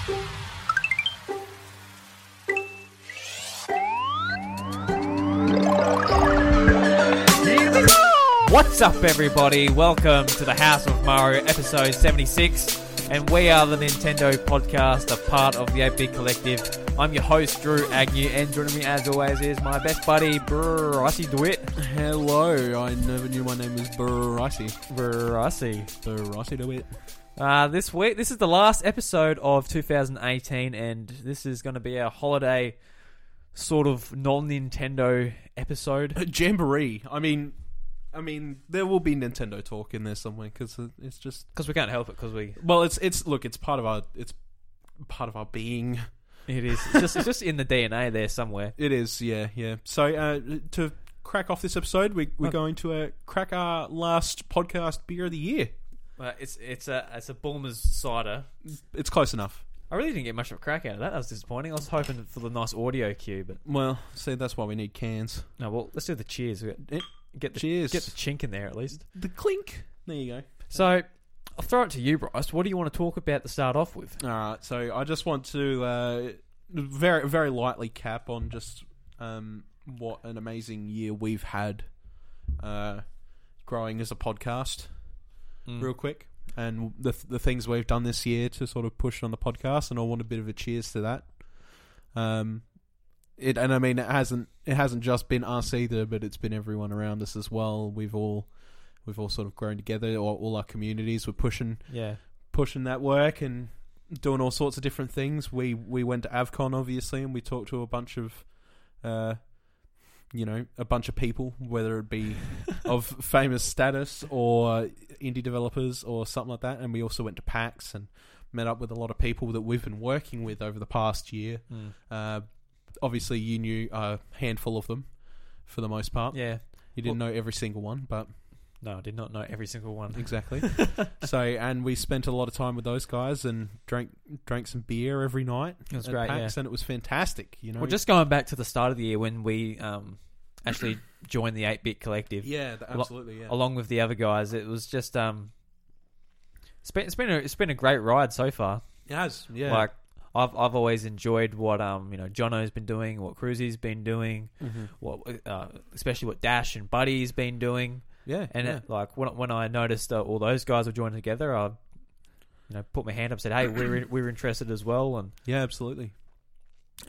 What's up, everybody? Welcome to the House of Mario, episode 76. And we are the Nintendo podcast, a part of the 8 Bit Collective. I'm your host, Drew Agnew, and joining me, as always, is my best buddy, Brycey DeWitt. Hello, I never knew my name was Barassi. Brycey. Barassi DeWitt. Uh, this week, this is the last episode of 2018, and this is going to be a holiday sort of non Nintendo episode. A Jamboree. I mean, I mean, there will be Nintendo talk in there somewhere because it's just Because we can't help it, because we. well, it's it's look, it's part of our it's part of our being. It is. It's just, it's just in the DNA there somewhere. It is, yeah, yeah. So uh, to crack off this episode, we, we're Oh. going to uh, crack our last podcast beer of the year. Uh, it's it's a it's a Bulmer's cider. It's close enough. I really didn't get much of a crack out of that. That was disappointing. I was hoping for the nice audio cue, but Well, see, that's why we need cans. no. Well, let's do the cheers. Eh, Get the Cheers. get the chink in there at least. The clink. There you go. So I'll throw it to you, Bryce. What do you want to talk about to start off with? All right, so I just want to uh, very very lightly cap on just um, what an amazing year we've had uh, growing as a podcast, Mm. real quick, and the the things we've done this year to sort of push on the podcast, and I want a bit of a cheers to that. Um, it and I mean it hasn't it hasn't just been us either, but it's been everyone around us as well. We've all we've all sort of grown together. All, all our communities were pushing Yeah, pushing that work and doing all sorts of different things. We we went to Avcon obviously, and we talked to a bunch of, uh, you know, a bunch of people, whether it be of famous status or indie developers or something like that. And we also went to PAX and met up with a lot of people that we've been working with over the past year. Mm. Uh, obviously, you knew a handful of them for the most part. yeah. You didn't know every single one, but No, I did not know every single one. exactly. so, and we spent a lot of time with those guys and drank drank some beer every night. It was at great, PAX, and it was fantastic. You know, Well, just going back to the start of the year when we um, actually joined the Eight Bit Collective, yeah, absolutely, yeah. along with the other guys, it was just um, it's been it's been a, it's been a great ride so far. It has, yeah. Like I've I've always enjoyed what um you know Jono's been doing, what Cruisy's been doing, Mhm. what uh, especially what Dash and Buddy's been doing, yeah, and yeah. it, like when when I noticed uh, all those guys were joining together, I you know put my hand up, and said, hey, we're we're interested as well, and yeah, absolutely.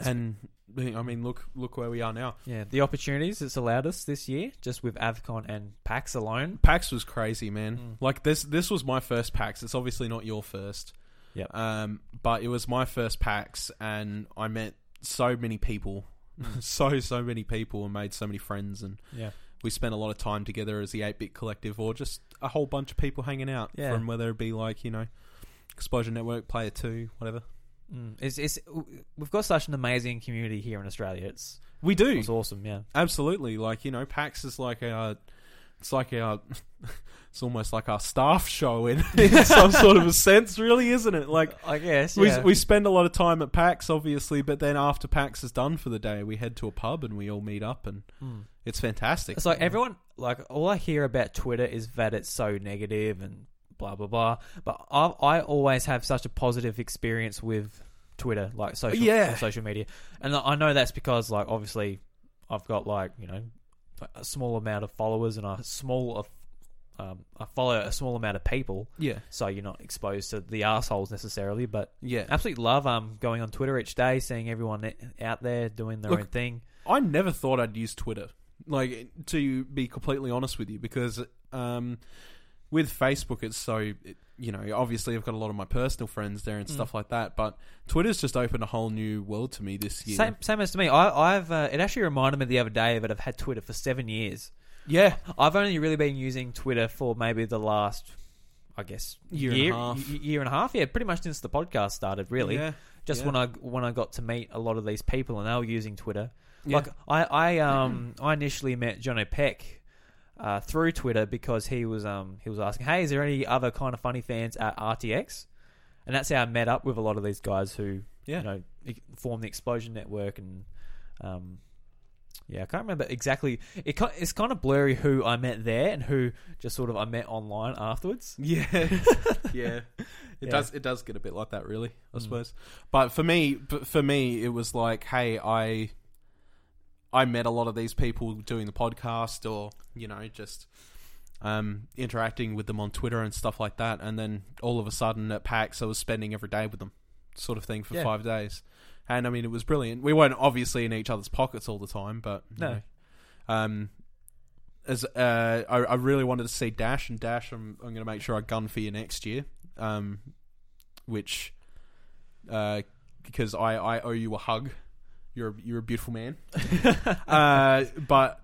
And I mean, look, look where we are now. yeah, the opportunities it's allowed us this year, just with Avcon and PAX alone. PAX was crazy, man. Mm. Like this, this was my first PAX. It's obviously not your first. Yep. Um, but it was my first PAX, and I met so many people, Mm. so so many people, and made so many friends, and Yeah. We spent a lot of time together as the 8-bit collective or just a whole bunch of people hanging out Yeah. from whether it be like you know explosion network player 2 whatever Mm. It's, it's we've got such an amazing community here in Australia. It's we do it's awesome, yeah. absolutely like you know pax is like our it's like our it's almost like our staff show in, in some sort of a sense really isn't it like I guess we, yeah. we spend a lot of time at PAX, obviously, but then after PAX is done for the day, we head to a pub and we all meet up, and Mm. it's fantastic. It's like everyone, like all I hear about Twitter is that it's so negative and blah blah blah. But I, I always have such a positive experience with Twitter, like social, Yeah. social media, and I know that's because, like, obviously, I've got like you know a small amount of followers and a small of um, I follow a small amount of people, Yeah, so you're not exposed to the assholes necessarily. But yeah. absolutely love um going on Twitter each day, seeing everyone out there doing their Look, own thing. I never thought I'd use Twitter. Like to be completely honest with you, because um, with Facebook, it's so it, you know. Obviously, I've got a lot of my personal friends there and Mm. stuff like that. But Twitter's just opened a whole new world to me this year. Same, same as to me. I, I've uh, it actually reminded me the other day that I've had Twitter for seven years. Yeah, I've only really been using Twitter for maybe the last, I guess, Year and a year, half. year and a half. Yeah, pretty much since the podcast started. Really, Yeah, just yeah. when I when I got to meet a lot of these people and they were using Twitter. Yeah. Like I, I um I initially met John O'Peck uh, through Twitter because he was um he was asking, hey, is there any other Kinda Funny fans at RTX? And that's how I met up with a lot of these guys who Yeah. you know form the Explosion Network and um Yeah, I can't remember exactly. It it's kind of blurry who I met there and who just sort of I met online afterwards. Yeah, yeah. It Yeah. does. It does get a bit like that, really. I Mm. suppose. But for me, but for me, it was like, hey, I, I met a lot of these people doing the podcast, or you know, just um, interacting with them on Twitter and stuff like that. And then all of a sudden at PAX, I was spending every day with them, sort of thing, for Yeah. five days. And I mean, it was brilliant. We weren't obviously in each other's pockets all the time, but you No. know, um, as uh, I, I really wanted to see Dash and Dash. I'm I'm going to make sure I gun for you next year, um, which uh, because I, I owe you a hug. You're a, you're a beautiful man. uh, but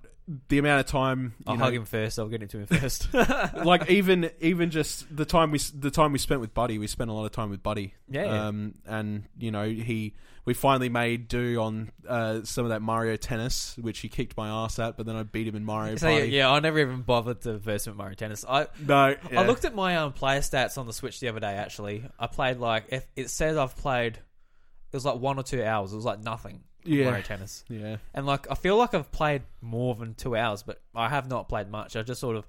the amount of time I'll know, hug him first. I'll get into him first. like even even just the time we the time we spent with Buddy, we spent a lot of time with Buddy. Yeah, yeah. Um, and you know he we finally made do on uh, some of that Mario Tennis, which he kicked my ass at, but then I beat him in Mario so yeah, Party. yeah, I never even bothered to verse with Mario Tennis. I No, yeah. I looked at my um player stats on the Switch the other day. Actually, I played like if it says I've played. It was like one or two hours. It was like nothing. Yeah. Mario Tennis. Yeah, And like I feel like I've played more than two hours, but I have not played much. I just sort of,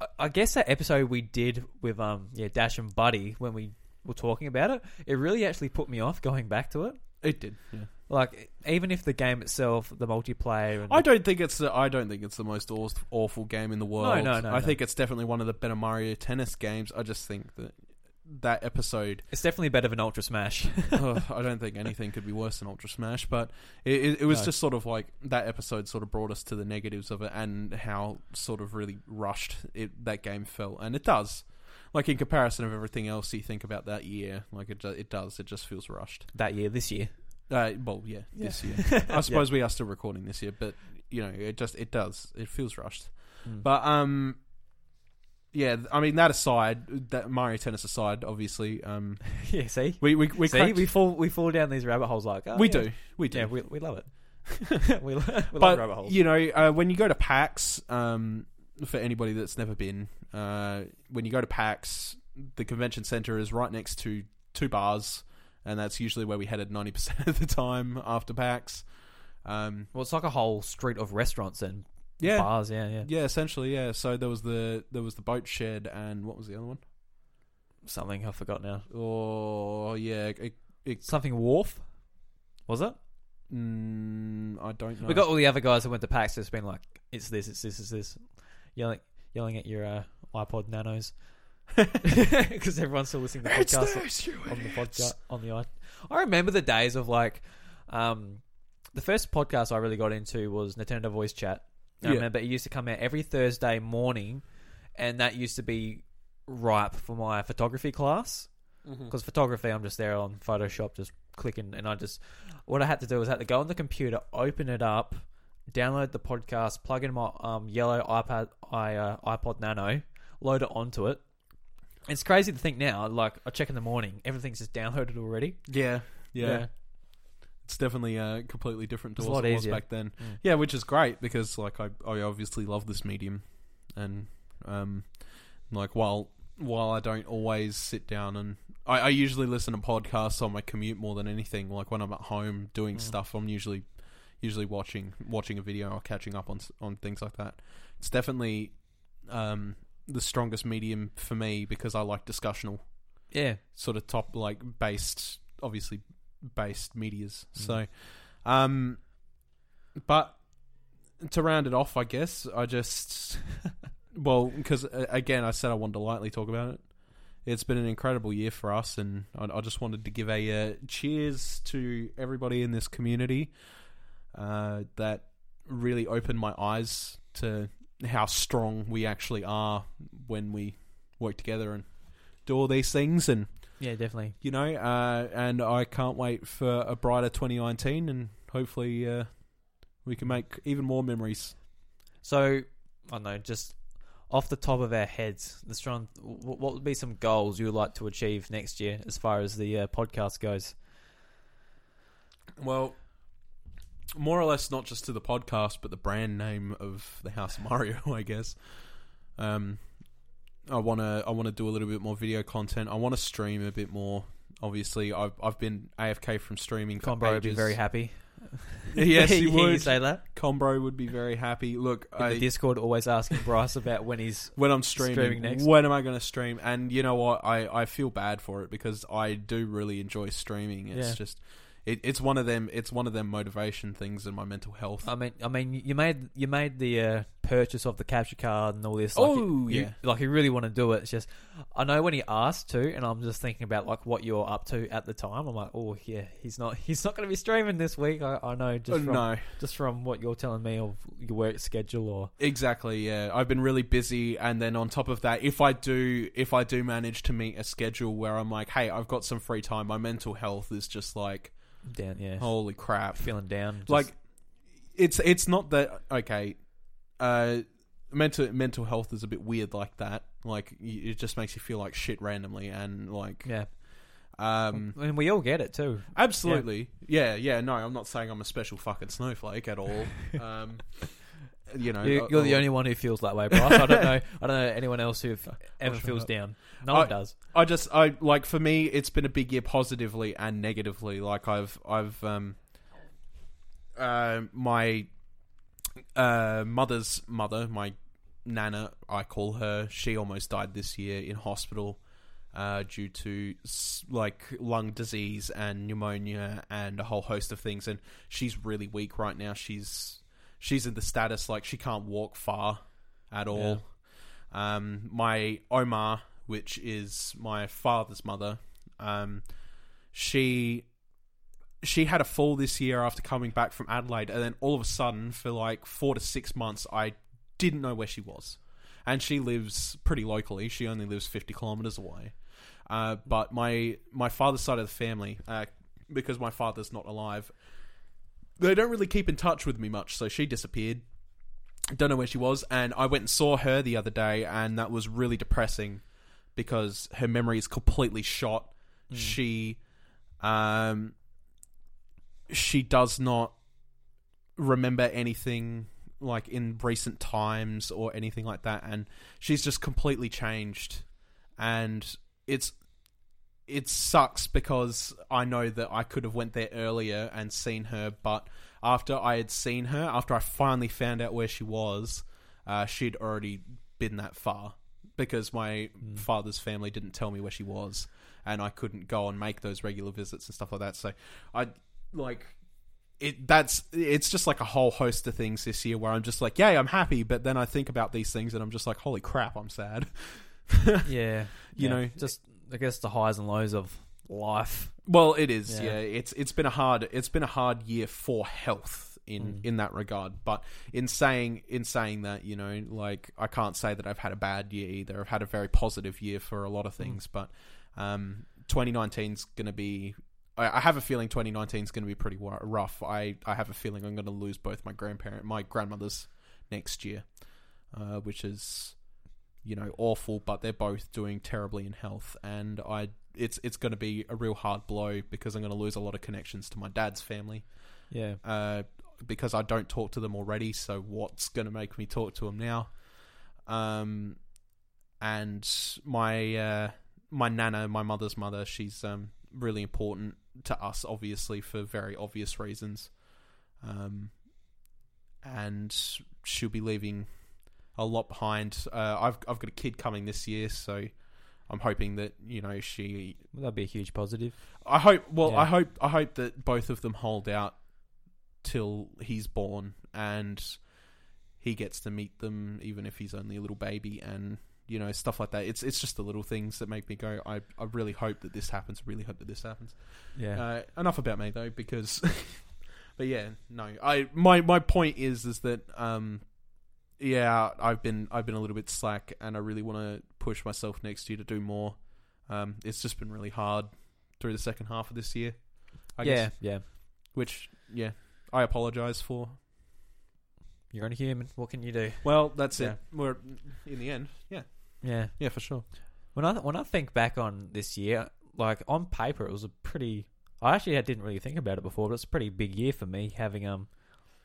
I, I guess that episode we did with um yeah Dash and Buddy when we were talking about it, it really actually put me off going back to it. it did. Yeah. Like even if the game itself, the multiplayer, and I don't think it's the I don't think it's the most awful game in the world. No, no, no, I no. think it's definitely one of the better Mario Tennis games. I just think that that episode it's definitely better than Ultra Smash. Ugh, I don't think anything could be worse than Ultra Smash, but it, it, it was No. just sort of like that episode sort of brought us to the negatives of it and how sort of really rushed it that game felt, and it does. Like in comparison of everything else you think about that year, like it it does, it just feels rushed. that year, this year. Uh, well, yeah, this year. I suppose we are still recording this year, but you know, it just it does, it feels rushed. Mm. But um, yeah, I mean that aside, that Mario Tennis aside, obviously, um, yeah, see, we we we see, cracked- we fall we fall down these rabbit holes like oh, we yeah. do, we do. Yeah, we we love it. we, lo- we love but rabbit holes. you know, uh, when you go to PAX, um, for anybody that's never been, uh, when you go to PAX, the convention center is right next to two bars, and that's usually where we headed ninety percent of the time after PAX. Um, Well, it's like a whole street of restaurants and yeah, bars. Yeah, yeah. yeah, essentially, yeah. So there was the there was the boat shed, and what was the other one? Something I forgot now. Oh, yeah, it, it, Something Wharf. Was it? mm, I don't know. We got all the other guys that went to PAX just been like, "It's this, it's this, it's this," yelling, yelling at your uh, iPod Nanos because everyone's still listening to the It's podcast on the podcast on the i. I remember the days of like, um, the first podcast I really got into was Nintendo Voice Chat. I Yeah. remember it used to come out every Thursday morning, and that used to be ripe for my photography class. Because photography I'm just there on Photoshop just clicking and I just what I had to do was I had to go on the computer open it up download the podcast plug in my um, yellow iPad I, uh, iPod Nano load it onto it. It's crazy to think now like I check in the morning everything's just downloaded already. Yeah, yeah. It's definitely uh, completely different to It's what it was back then. Mm. Yeah, which is great because like I, I obviously love this medium, and um, like while while I don't always sit down and I, I usually listen to podcasts on my commute more than anything. Like when I'm at home doing Mm. stuff, I'm usually usually watching watching a video or catching up on on things like that. It's definitely um, the strongest medium for me because I like discussional yeah sort of top like based obviously based medias Mm. so um but to round it off i guess i just well because uh, again i said i wanted to lightly talk about it it's been an incredible year for us and i, I just wanted to give a uh, cheers to everybody in this community uh, that really opened my eyes to how strong we actually are when we work together and do all these things and yeah definitely. You know uh, and i can't wait for a brighter 2019 and hopefully uh, we can make even more memories. So I don't know just off the top of our heads let's try and what would be some goals you would like to achieve next year as far as the uh, podcast goes? Well more or less not just to the podcast but the brand name of the house of mario i guess. Um i want to i want to do a little bit more video content i want to stream a bit more obviously i've i've been afk from streaming for Conbro would be very happy Yes, he You would. say that Combro would be very happy. Look, in I, the Discord. Always asking Bryce about when he's when I'm streaming, Streaming next. when am I going to stream? And you know what? I, I feel bad for it because I do really enjoy streaming. It's Yeah. just it, it's one of them it's one of them motivation things in my mental health. I mean, I mean, you made you made the uh, purchase of the capture card and all this. Like, Oh, you, yeah. like you really want to do it. It's just, I know when he asked to, and I'm just thinking about like what you're up to at the time. I'm like, oh yeah, he's not he's not going to be streaming this week. I, I know just Uh, from no, just from what you're telling me of your work schedule or exactly. Yeah, I've been really busy, and then on top of that, if I do if I do manage to meet a schedule where I'm like, hey, I've got some free time, my mental health is just like, down. Yeah, holy crap. feeling down. just- like it's it's not that okay uh mental mental health is a bit weird like that like y- it just makes you feel like shit randomly and like yeah, um mean, we all get it too. absolutely yeah. yeah no i'm not saying i'm a special fucking snowflake at all um you know You, uh, you're the uh, only one who feels that way, Bryce. I don't know. I don't know anyone else who ever feels down. No I- one does. I just I like for me it's been a big year positively and negatively. Like I've I've um uh my uh mother's mother, my nana, I call her, she almost died this year in hospital uh due to like lung disease and pneumonia and a whole host of things and she's really weak right now. She's she's in the status like she can't walk far at all. Um, my Omar, which is my father's mother, um, she she had a fall this year after coming back from Adelaide, and then all of a sudden, for like four to six months, I didn't know where she was. And she lives pretty locally. She only lives fifty kilometers away. Uh, but my my father's side of the family, uh, because my father's not alive, they don't really keep in touch with me much. So she disappeared. Don't know where she was and i went and saw her the other day and that was really depressing because her memory is completely shot. She um she does not remember anything like in recent times or anything like that and she's just completely changed. And it's it sucks because I know that I could have went there earlier and seen her, but after I had seen her, after I finally found out where she was, uh, she'd already been that far because my father's family didn't tell me where she was, and I couldn't go and make those regular visits and stuff like that. So I like it. That's it's just like a whole host of things this year where I'm just like, yay, I'm happy, but then I think about these things and I'm just like, holy crap, I'm sad. Yeah, You yeah. know- just I guess the highs and lows of life. Well, it is. Yeah. Yeah. it's it's been a hard it's been a hard year for health in Mm. in that regard. But in saying in saying that, you know, like I can't say that I've had a bad year either. I've had a very positive year for a lot Mm. of things. But um, 2019's going to be. I, I have a feeling 2019's going to be pretty rough. I I have a feeling I'm going to lose both my grandparent, my grandmothers next year, uh, which is you know awful. But they're both doing terribly in health, and I it's it's going to be a real hard blow because I'm going to lose a lot of connections to my dad's family Yeah, uh, because I don't talk to them already. So what's going to make me talk to them now? Um, and my uh, my nana, my mother's mother, she's um, really important to us, obviously for very obvious reasons. Um, and she'll be leaving a lot behind. Uh, I've I've got a kid coming this year, so I'm hoping that you know she well, that'd be a huge positive. I hope. Well, Yeah. I hope. I hope that both of them hold out till he's born and he gets to meet them, even if he's only a little baby, and you know stuff like that. It's it's just the little things that make me go. I I really hope that this happens. I really hope that this happens. Yeah, Uh, enough about me though, because. but yeah, no. I my my point is is that um. Yeah, I've been I've been a little bit slack, and I really want to push myself next year to do more. Um, it's just been really hard through the second half of this year. I yeah, guess, yeah. which yeah, I apologize for. You're only human. What can you do? Well, that's Yeah. it. We're in the end. Yeah, Yeah. yeah, for sure. When I when I think back on this year, like on paper, it was a pretty. I actually didn't really think about it before, but it's a pretty big year for me having um,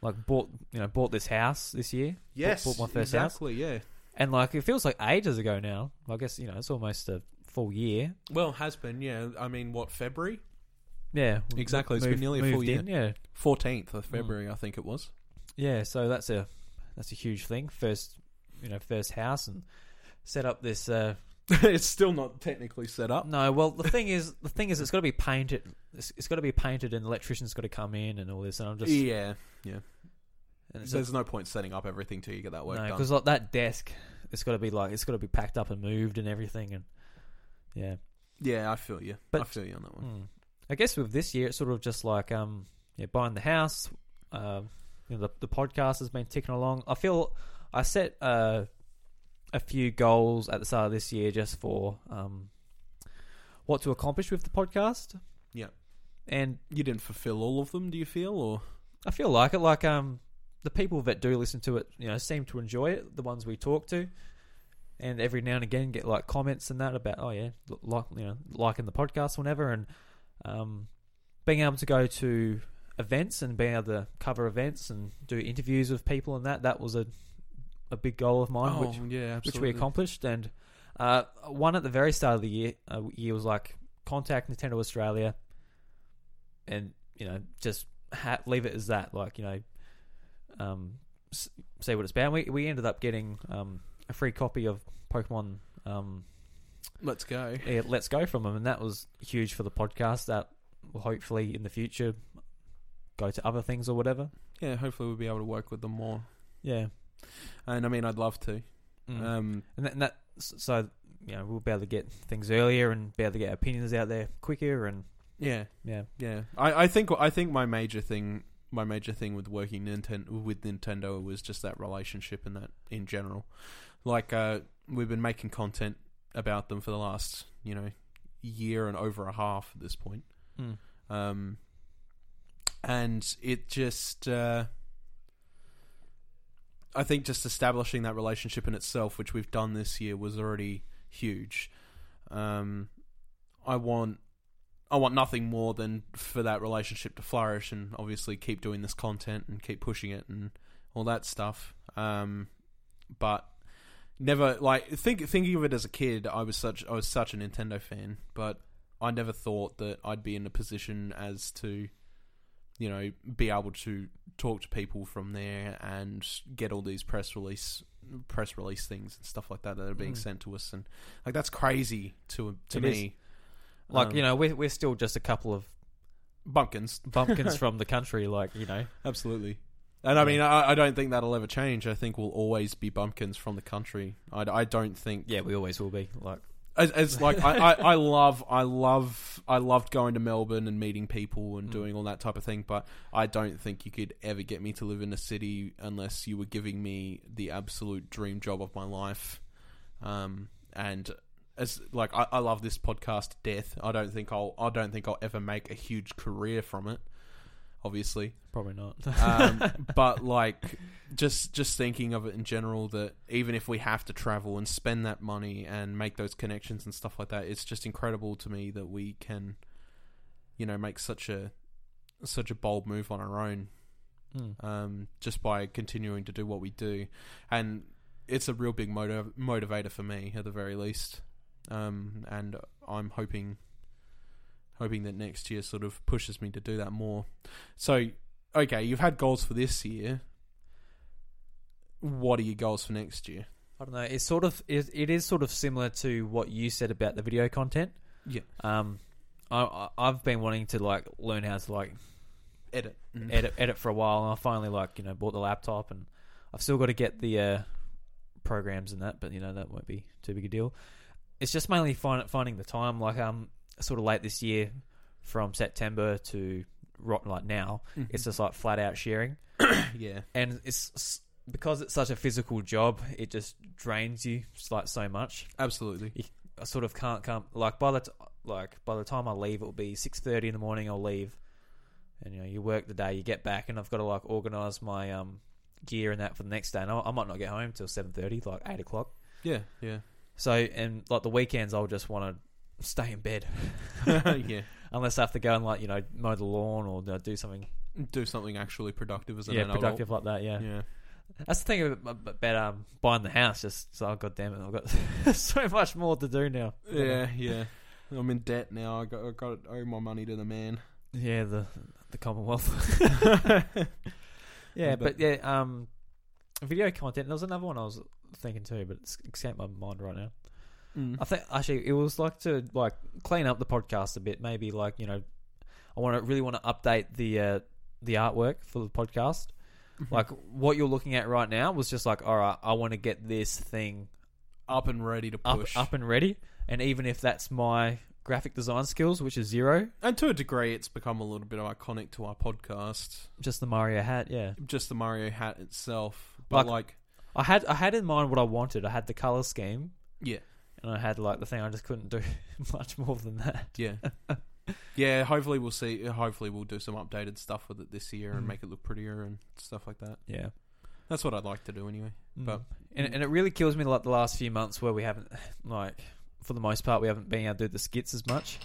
like bought you know bought this house this year. Yes, bought my first house. exactly. Yeah. and like it feels like ages ago now. I guess you know it's almost a full year. Well, has been. Yeah. I mean, what February? yeah, Exactly, it's been nearly a full year. in, Yeah, Fourteenth of February, I think it was. yeah. So that's a that's a huge thing. First, you know, first house and set up this. Uh, it's still not technically set up. no, well, the thing is, the thing is, it's got to be painted. It's, it's got to be painted, and the electrician's got to come in and all this. And I'm just yeah, yeah, and there's no point setting up everything till you get that work no, done. because like that desk, it's got to be like it's got to be packed up and moved and everything, and yeah. Yeah, I feel you. But- I feel you on that one. Mm. I guess with this year, it's sort of just like um, yeah, buying the house. Um, you know, the the podcast has been ticking along. I feel I set uh, a few goals at the start of this year just for um, what to accomplish with the podcast. Yeah. and You didn't fulfill all of them, do you feel, or I feel like it. Like um, the people that do listen to it, you know, seem to enjoy it. The ones we talk to, and every now and again get like comments and that about, oh yeah, like you know, liking the podcast, whenever, and um, being able to go to events and being able to cover events and do interviews with people and that. That was a a big goal of mine, which Oh, yeah, which we accomplished. And uh, one at the very start of the year, uh, year was like contact Nintendo Australia, and you know just ha- leave it as that. Like you know, um, s- say what it's about. We we ended up getting um, a free copy of Pokemon. Um, Let's go. yeah, Let's Go from them, and that was huge for the podcast. That will hopefully in the future go to other things or whatever. Yeah, hopefully we'll be able to work with them more. Yeah, And I mean, I'd love to. Mm. Um, and that, and that so you know we'll be able to get things earlier and be able to get opinions out there quicker and yeah, yeah yeah. I, I think I think my major thing, my major thing with working Nintendo with Nintendo was just that relationship and that in general. Like uh, we've been making content about them for the last you know year and over a half at this point. Mm. Um, and it just, uh, I think just establishing that relationship in itself, which we've done this year, was already huge. Um, I want, I want nothing more than for that relationship to flourish, and obviously keep doing this content and keep pushing it and all that stuff. Um, but never like think thinking of it as a kid, I was such I was such a Nintendo fan, but I never thought that I'd be in a position as to, you know, be able to talk to people from there and get all these press release press release things and stuff like that that are being Mm. sent to us, and like that's crazy to to It me. Like Um, you know we're we're still just a couple of bumpkins, bumpkins from the country like you know absolutely. And I mean, I, I don't think that'll ever change. I think we'll always be bumpkins from the country. I, I don't think yeah we always will be like as, as like I, I, I love I love I loved going to Melbourne and meeting people and Mm. doing all that type of thing, but I don't think you could ever get me to live in a city unless you were giving me the absolute dream job of my life. Um, and as like I, I love this podcast to death. I don't think I'll I don't think I'll ever make a huge career from it. Obviously, probably not um, but like just just thinking of it in general that even if we have to travel and spend that money and make those connections and stuff like that it's just incredible to me that we can you know make such a such a bold move on our own Mm. um, just by continuing to do what we do and it's a real big motiv- motivator for me at the very least um, and I'm hoping hoping that next year sort of pushes me to do that more so okay, you've had goals for this year. What are your goals for next year? I don't know it's sort of it, it is sort of similar to what you said about the video content Yeah. um I I've been wanting to like learn how to like Edit. Mm. edit edit for a while, and I finally like you know bought the laptop, and I've still got to get the uh, programs and that, but you know that won't be too big a deal. It's just mainly find, finding the time. Like um, sort of late this year, from September to right like now, Mhm. it's just like flat out sharing, yeah. and it's because it's such a physical job, it just drains you like so much. Absolutely. I sort of can't come like by the t- like by the time I leave, it'll be six thirty in the morning. I'll leave, and you know you work the day, you get back, and I've got to like organize my um gear and that for the next day. And I, I might not get home till seven thirty, like eight o'clock. Yeah. Yeah. So and like the weekends, I'll just want to stay in bed yeah. unless I have to go and like you know mow the lawn or you know, do something Do something actually productive as an yeah adult. productive like that. Yeah. Yeah. that's the thing about, about um buying the house. Just so oh, god damn it, I've got so much more to do now. Yeah. Yeah. I'm in debt now. I got I got to owe my money to the man. Yeah, the the Commonwealth. yeah, But- but yeah, um, video content. There was another one I was thinking too, but it's escaped my mind right now. Mm. I think actually it was like to like clean up the podcast a bit. Maybe like you know, I want to really want to update the uh, the artwork for the podcast. Like what you're looking at right now was just like, all right, I want to get this thing up and ready to up push. up and ready. And even if that's my graphic design skills, which is zero, And to a degree, it's become a little bit iconic to our podcast. just the Mario hat, yeah. Just the Mario hat itself, but Like- like, I had I had in mind what I wanted. I had the color scheme, yeah, and I had like the thing. I just couldn't do much more than that. yeah, yeah. Hopefully, we'll see. Hopefully, we'll do some updated stuff with it this year and Mm. make it look prettier and stuff like that. Yeah, That's what I'd like to do anyway. But- Mm. and and it really kills me like the last few months where we haven't like for the most part we haven't been able to do the skits as much.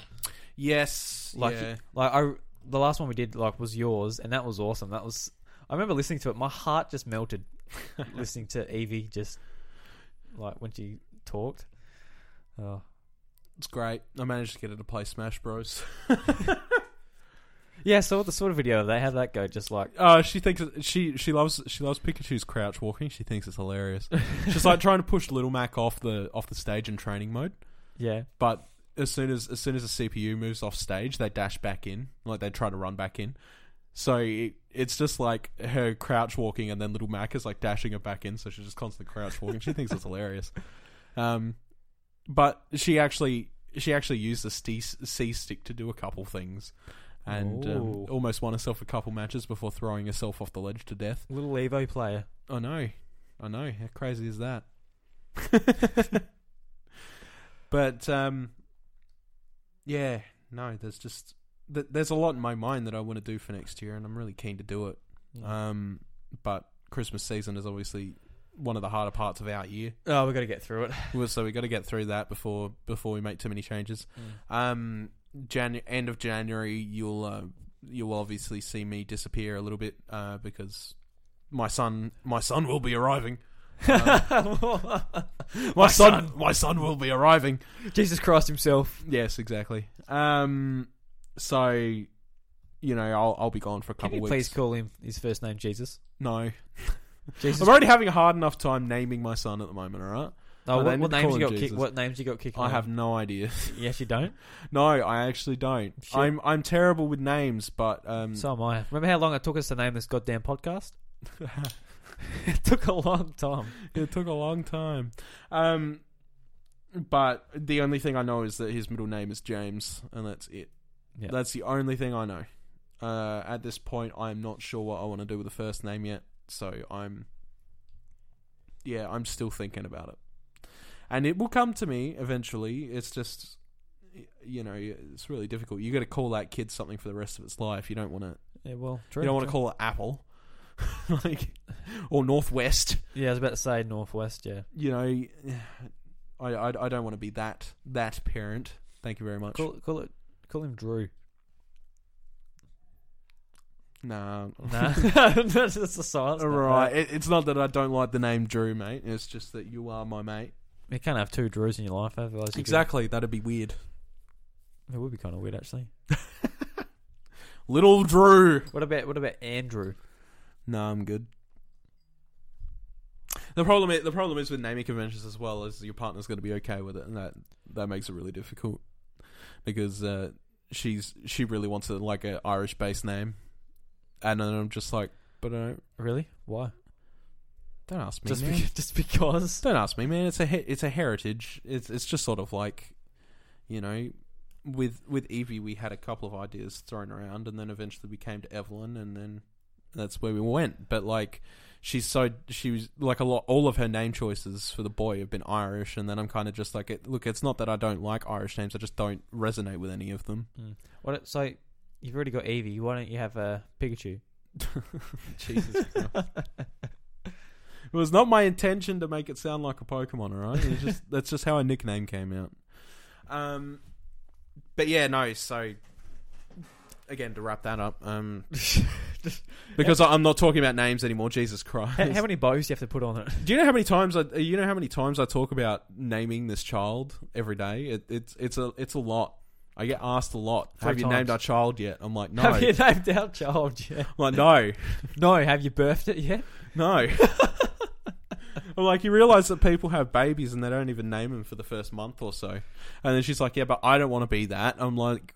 Yes, Like yeah. like I the last one we did like was yours, and that was awesome. That was I remember listening to it. My heart just melted listening to Evie just like when she talked. Oh. It's great. I managed to get her to play Smash Bros. Yeah, so the sort of video they had that go just like Uh, she thinks she she loves she loves Pikachu's crouch walking. She thinks it's hilarious. She's like trying to push Little Mac off the off the stage in training mode, yeah. but as soon as as soon as the CPU moves off stage, they dash back in, like they try to run back in. So it, it's just like her crouch walking, and then Little Mac is like dashing her back in. So she's just constantly crouch walking. She thinks it's hilarious. Um, but she actually she actually used the C, C stick to do a couple things. And um, almost won herself a couple matches before throwing herself off the ledge to death. Little Evo player. I know. I know. How crazy is that? but um yeah, no, there's just th- there's a lot in my mind that I want to do for next year and I'm really keen to do it. Um but Christmas season is obviously one of the harder parts of our year. oh, we got to get through it. So we got to get through that before before we make too many changes. Um, Jan- end of January, you'll uh, you'll obviously see me disappear a little bit uh, because my son my son will be arriving. Uh, my son, my son will be arriving. Jesus Christ himself. Yes, exactly. Um, so you know, I'll I'll be gone for a Can couple you weeks. please call him his first name Jesus? no, Jesus. I'm already having a hard enough time naming my son at the moment. All right, Oh, what, need what to names call you him got? Kick, Jesus. what names you got kicking? I have no idea. Yes, you don't. No, I actually don't. Shit. I'm I'm terrible with names, but um, So am I. Remember how long it took us to name this goddamn podcast? it took a long time. it took a long time. Um, but the only thing I know is that his middle name is James, and that's it. Yeah. That's the only thing I know. Uh, at this point, I'm not sure what I want to do with the first name yet, so I'm. Yeah, I'm still thinking about it, and it will come to me eventually. It's just, you know, it's really difficult. You got to call that kid something for the rest of its life. You don't want to. Yeah, well, true. You don't want to call it Apple, like, or Northwest. Yeah, I was about to say Northwest. Yeah, you know, I, I, I don't want to be that that parent. Thank you very much. call call it call him Drew. Nah. Nah, that's just a silence. All right. It, it's not that I don't like the name Drew, mate. It's just that you are my mate. You can't have two Drews in your life. Otherwise, you could- Exactly. That'd be weird. It would be kind of weird, actually. Little Drew. What about what about Andrew? No, I'm good. The problem is the problem is with naming conventions as well is your partner's going to be okay with it, and that that makes it really difficult because uh, she's she really wants a like a Irish based name, and then I'm just like, but I don't, Really? Why? don't ask me, Just man. be, just because? Don't ask me, man. It's a he- it's a heritage. It's it's just sort of like, you know, with with Evie, we had a couple of ideas thrown around, and then eventually we came to Evelyn, and then that's where we went. But like, she's so she was like a lot. All of her name choices for the boy have been Irish, and then I'm kind of just like, it, look, it's not that I don't like Irish names. I just don't resonate with any of them. Mm. What? So you've already got Eevee. Why don't you have a Pikachu? Jesus Christ. It was not my intention to make it sound like a Pokemon, alright? It's just that's just how a nickname came out. Um but yeah, no, so again to wrap that up, um because I- I'm not talking about names anymore, Jesus Christ. how, how many bows do you have to put on it? Do you know how many times I you know how many times I talk about naming this child every day? It, it's it's a it's a lot. I get asked a lot. Three have you named our child yet? I'm like, no. Have you named our child yet? I'm like, no, No. Have you birthed it yet? no. I'm like, you realize that people have babies and they don't even name them for the first month or so. And then she's like, yeah, but I don't want to be that. I'm like,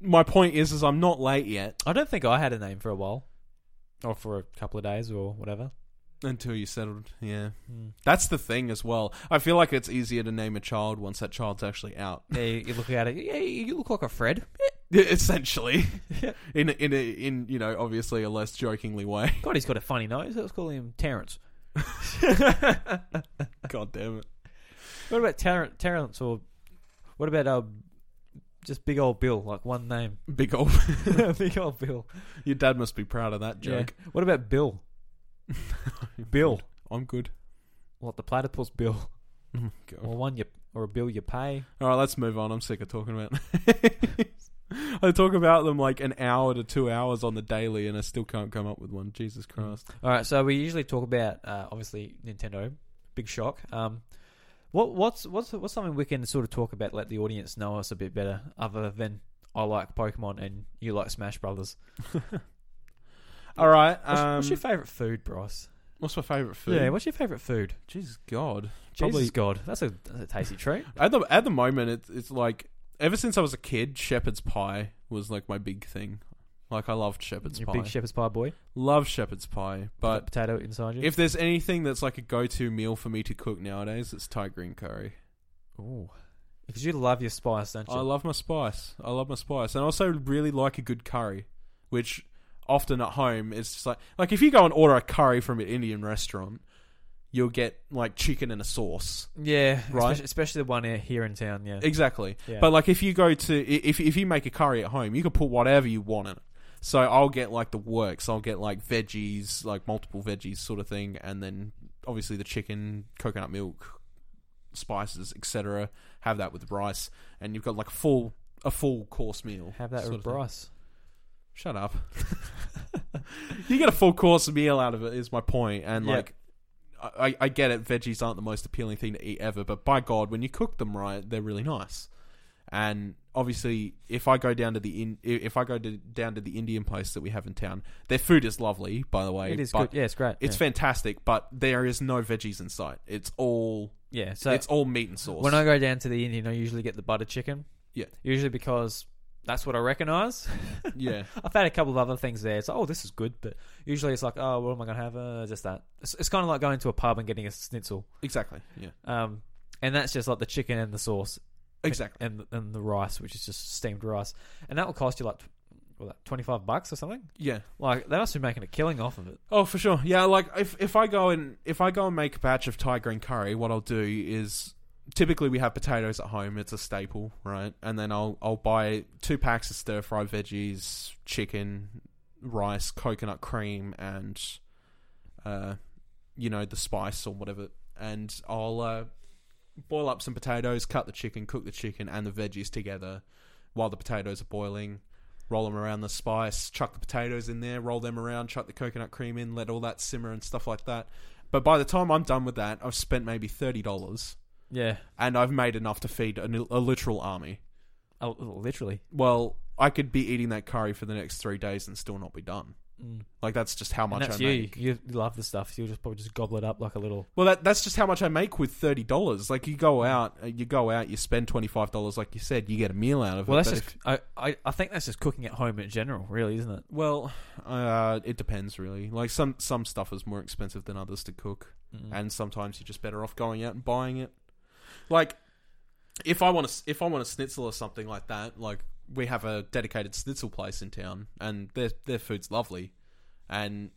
my point is, is I'm not late yet I don't think I had a name for a while, or for a couple of days, or whatever. until you settled. Yeah, Hmm. that's the thing as well. I feel like it's easier to name a child once that child's actually out. Yeah, you, you look at it. Yeah, you look like a Fred. Essentially, in a, in a, in you know obviously a less jokingly way. God, he's got a funny nose. Let's call him Terrence. God damn it! What about Ter- Terrence or what about uh, just big old Bill, like one name? Big old. big old Bill. Your dad must be proud of that joke. Yeah. What about Bill? Bill. I'm good. What the platypus Bill? Oh, Or one you or a bill you pay? All right, let's move on. I'm sick of talking about. I talk about them like an hour to two hours on the daily, and I still can't come up with one. Jesus Christ! All right, so we usually talk about uh, obviously Nintendo. Big shock. Um, what what's what's what's something we can sort of talk about, let the audience know us a bit better, other than I like Pokemon and you like Smash Brothers. All right. What's, Um, what's your favorite food, Bryce? what's my favorite food? Yeah, what's your favorite food? Jesus God. Jesus God, that's a, that's a tasty treat. At the at the moment, it's it's like ever since I was a kid, shepherd's pie was like my big thing. Like I loved shepherd's pie. You're a pie. big shepherd's pie boy. Love shepherd's pie, but potato inside you. if there's anything that's like a go-to meal for me to cook nowadays, it's Thai green curry. Ooh, because you love your spice, don't you? I love my spice. I love my spice, and I also really like a good curry, which often at home it's just like like if you go and order a curry from an Indian restaurant, you'll get like chicken and a sauce. yeah, Right. Especially, especially the one here- here in town. Yeah, Exactly. yeah. But like if you go to i- if if you make a curry at home, you can put whatever you want in it. So I'll get like the works. I'll get like veggies, like multiple veggies, sort of thing, and then obviously the chicken, coconut milk, spices, etc. Have that with rice, and you've got like a full a full course meal. have that with rice. Shut up. you get a full course meal out of it. Is my point, and Yeah. like. I, I get it. Veggies aren't the most appealing thing to eat ever, but by God, when you cook them right, they're really nice. And obviously, if I go down to the in, if I go to, down to the Indian place that we have in town, their food is lovely, by the way. It is good. Yeah, it's great. It's yeah. fantastic, but there is no veggies in sight. It's all yeah. So it's all meat and sauce. when I go down to the Indian, I usually get the butter chicken. Yeah. Usually because that's what I recognise. yeah, I've had a couple of other things there. It's like, oh, this is good, but usually it's like, oh, what am I going to have? Uh, just that. It's, it's kind of like going to a pub and getting a schnitzel. exactly. Yeah, Um, and that's just like the chicken and the sauce exactly. and and the rice, which is just steamed rice, and that will cost you like what, like twenty five bucks or something. Yeah. Like they must be making a killing off of it. Oh, for sure. Yeah, like if if I go and if I go and make a batch of Thai green curry, what I'll do is typically we have potatoes at home. It's a staple, right? And then I'll I'll buy two packs of stir fried veggies, chicken, rice, coconut cream, and uh, you know the spice or whatever. And I'll uh, boil up some potatoes, cut the chicken, cook the chicken and the veggies together while the potatoes are boiling roll them around the spice, chuck the potatoes in there, roll them around, chuck the coconut cream in, let all that simmer and stuff like that. But by the time I'm done with that, I've spent maybe thirty dollars, Yeah, and I've made enough to feed a, a literal army. oh, literally. Well, I could be eating that curry for the next three days and still not be done. Mm. Like that's just how much and that's I you. make. You love the stuff. You'll just probably just gobble it up like a little. Well, that that's just how much I make with thirty dollars. Like you go out, uh, you go out, you spend twenty five dollars, like you said, you get a meal out of Well, it. that's just. if- I, I I think that's just cooking at home in general, really, isn't it? well, uh, it depends really. Like some some stuff is more expensive than others to cook. Mm. and sometimes you're just better off going out and buying it. Like, if I want to, if I want a schnitzel or something like that, like we have a dedicated schnitzel place in town, and their their food's lovely. And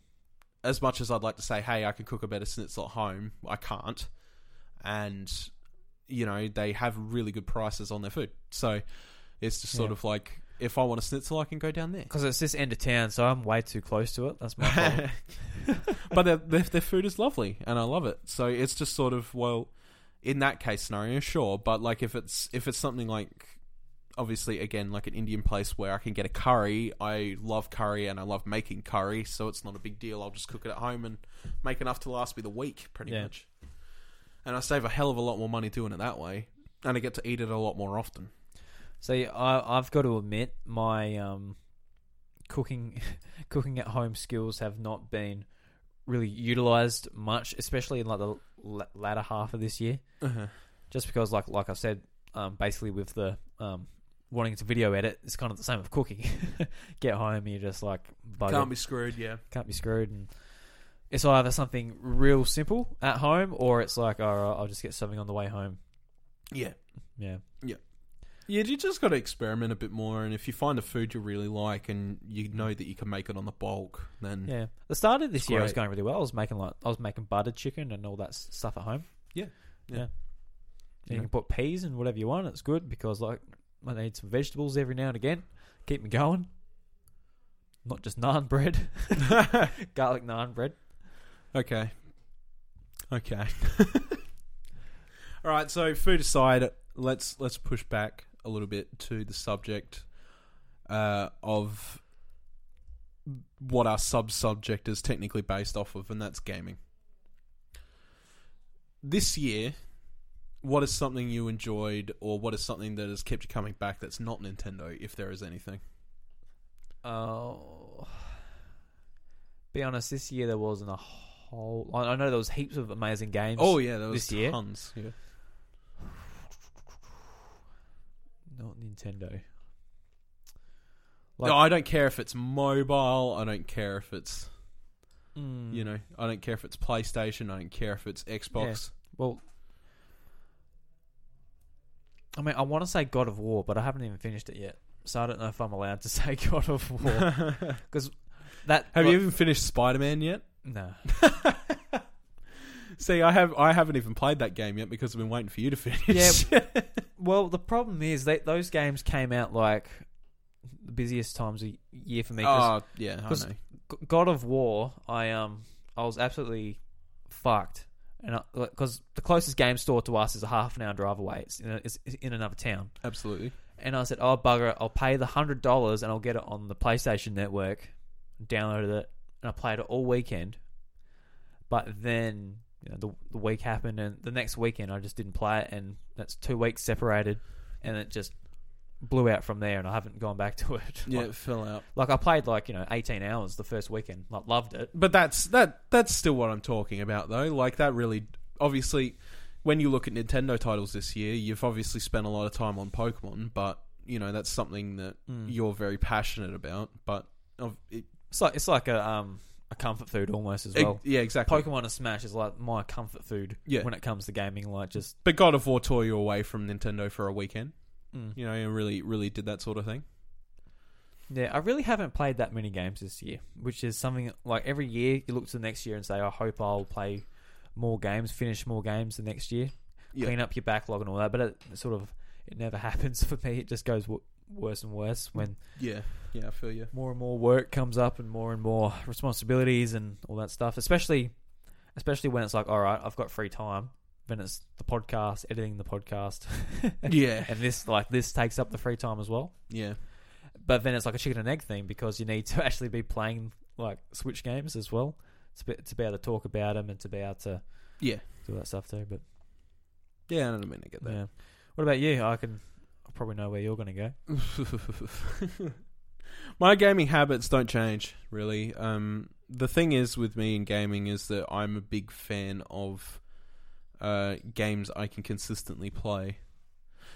as much as I'd like to say, hey, I can cook a better schnitzel at home, I can't. And you know they have really good prices on their food, so it's just sort Yeah. of like if I want a schnitzel, I can go down there. Because it's this end of town, so I'm way too close to it. That's my problem. but their, their their food is lovely, and I love it. So it's just sort of well, in that case scenario, sure. But like if it's if it's something like obviously again like an Indian place where I can get a curry, I love curry and I love making curry, so it's not a big deal. I'll just cook it at home and make enough to last me the week, pretty Yeah. much. And I save a hell of a lot more money doing it that way, and I get to eat it a lot more often. See, I, I've got to admit, my um, cooking cooking at home skills have not been really utilized much, especially in like the l- latter half of this year. Uh-huh. Just because, like like I said, um, basically with the um, wanting to video edit, it's kind of the same with cooking. Get home, you're just like buggered. Can't be screwed. Yeah. can't be screwed and it's either something real simple at home or it's like oh I'll just get something on the way home Yeah. yeah Yeah, Yeah, you just got to experiment a bit more, and if you find a food you really like and you know that you can make it on the bulk, then yeah the start of this year was going really well I was making like I was making buttered chicken and all that stuff at home Yeah. yeah, Yeah. And Yeah. you can put peas and whatever you want it's good because like I need some vegetables every now and again keep me going not just naan bread garlic naan bread okay, okay. All right. So food aside, let's let's push back a little bit to the subject uh, of what our sub subject is technically based off of, and that's gaming. This year, what is something you enjoyed, or what is something that has kept you coming back that's not Nintendo, if there is anything? Oh, be honest. This year there wasn't a whole. I know there was heaps of amazing games. Oh yeah, there was this year? tons. Yeah. not Nintendo. no, Like- I don't care if it's mobile. I don't care if it's Mm, you know. I don't care if it's PlayStation. I don't care if it's Xbox. Well, I mean, I want to say God of War, but I haven't even finished it yet, so I don't know if I'm allowed to say God of War because that. have well, you even finished Spider Man yet? No. See, I have. I haven't even played that game yet because I've been waiting for you to finish. Yeah. Well, the problem is that those games came out like the busiest times of year for me. 'cause oh yeah, I know. God of War, I um, I was absolutely fucked, and uh, because the closest game store to us is a half an hour drive away. It's in, a, it's in another town, Absolutely. and I said, "Oh bugger, it, I'll pay the hundred dollars and I'll get it on the PlayStation Network." Downloaded it and I played it all weekend, but then you know, the the week happened, and the next weekend I just didn't play it, and that's two weeks separated, and it just blew out from there, and I haven't gone back to it. Yeah, like, it fell out. like I played like you know eighteen hours the first weekend, like loved it. But that's that. That's still what I'm talking about, though. Like that really, obviously, when you look at Nintendo titles this year, you've obviously spent a lot of time on Pokemon, but you know that's something that Mm. you're very passionate about. But it, It's like it's like a um a comfort food almost as well. yeah, exactly. Pokemon and Smash is like my comfort food Yeah. when it comes to gaming. Like just But God of War tore you away from Nintendo for a weekend. Mm. You know, and really, really did that sort of thing. yeah, I really haven't played that many games this year, which is something like every year you look to the next year and say, I hope I'll play more games, finish more games the next year, Yeah. clean up your backlog and all that. But it, it sort of it never happens for me. It just goes w- worse and worse when Yeah, yeah, I feel you. more and more work comes up and more and more responsibilities and all that stuff. Especially, especially when it's like, all right, I've got free time. Then it's the podcast, editing the podcast, Yeah, and this like this takes up the free time as well. yeah, But then it's like a chicken and egg thing because you need to actually be playing like Switch games as well to be, to be able to talk about them and to be able to yeah, do that stuff too. But yeah. I don't mean to get that. yeah, what about you? I can I probably know where you're going to go. My gaming habits don't change really. Um, the thing is with me in gaming is that I'm a big fan of uh, games I can consistently play.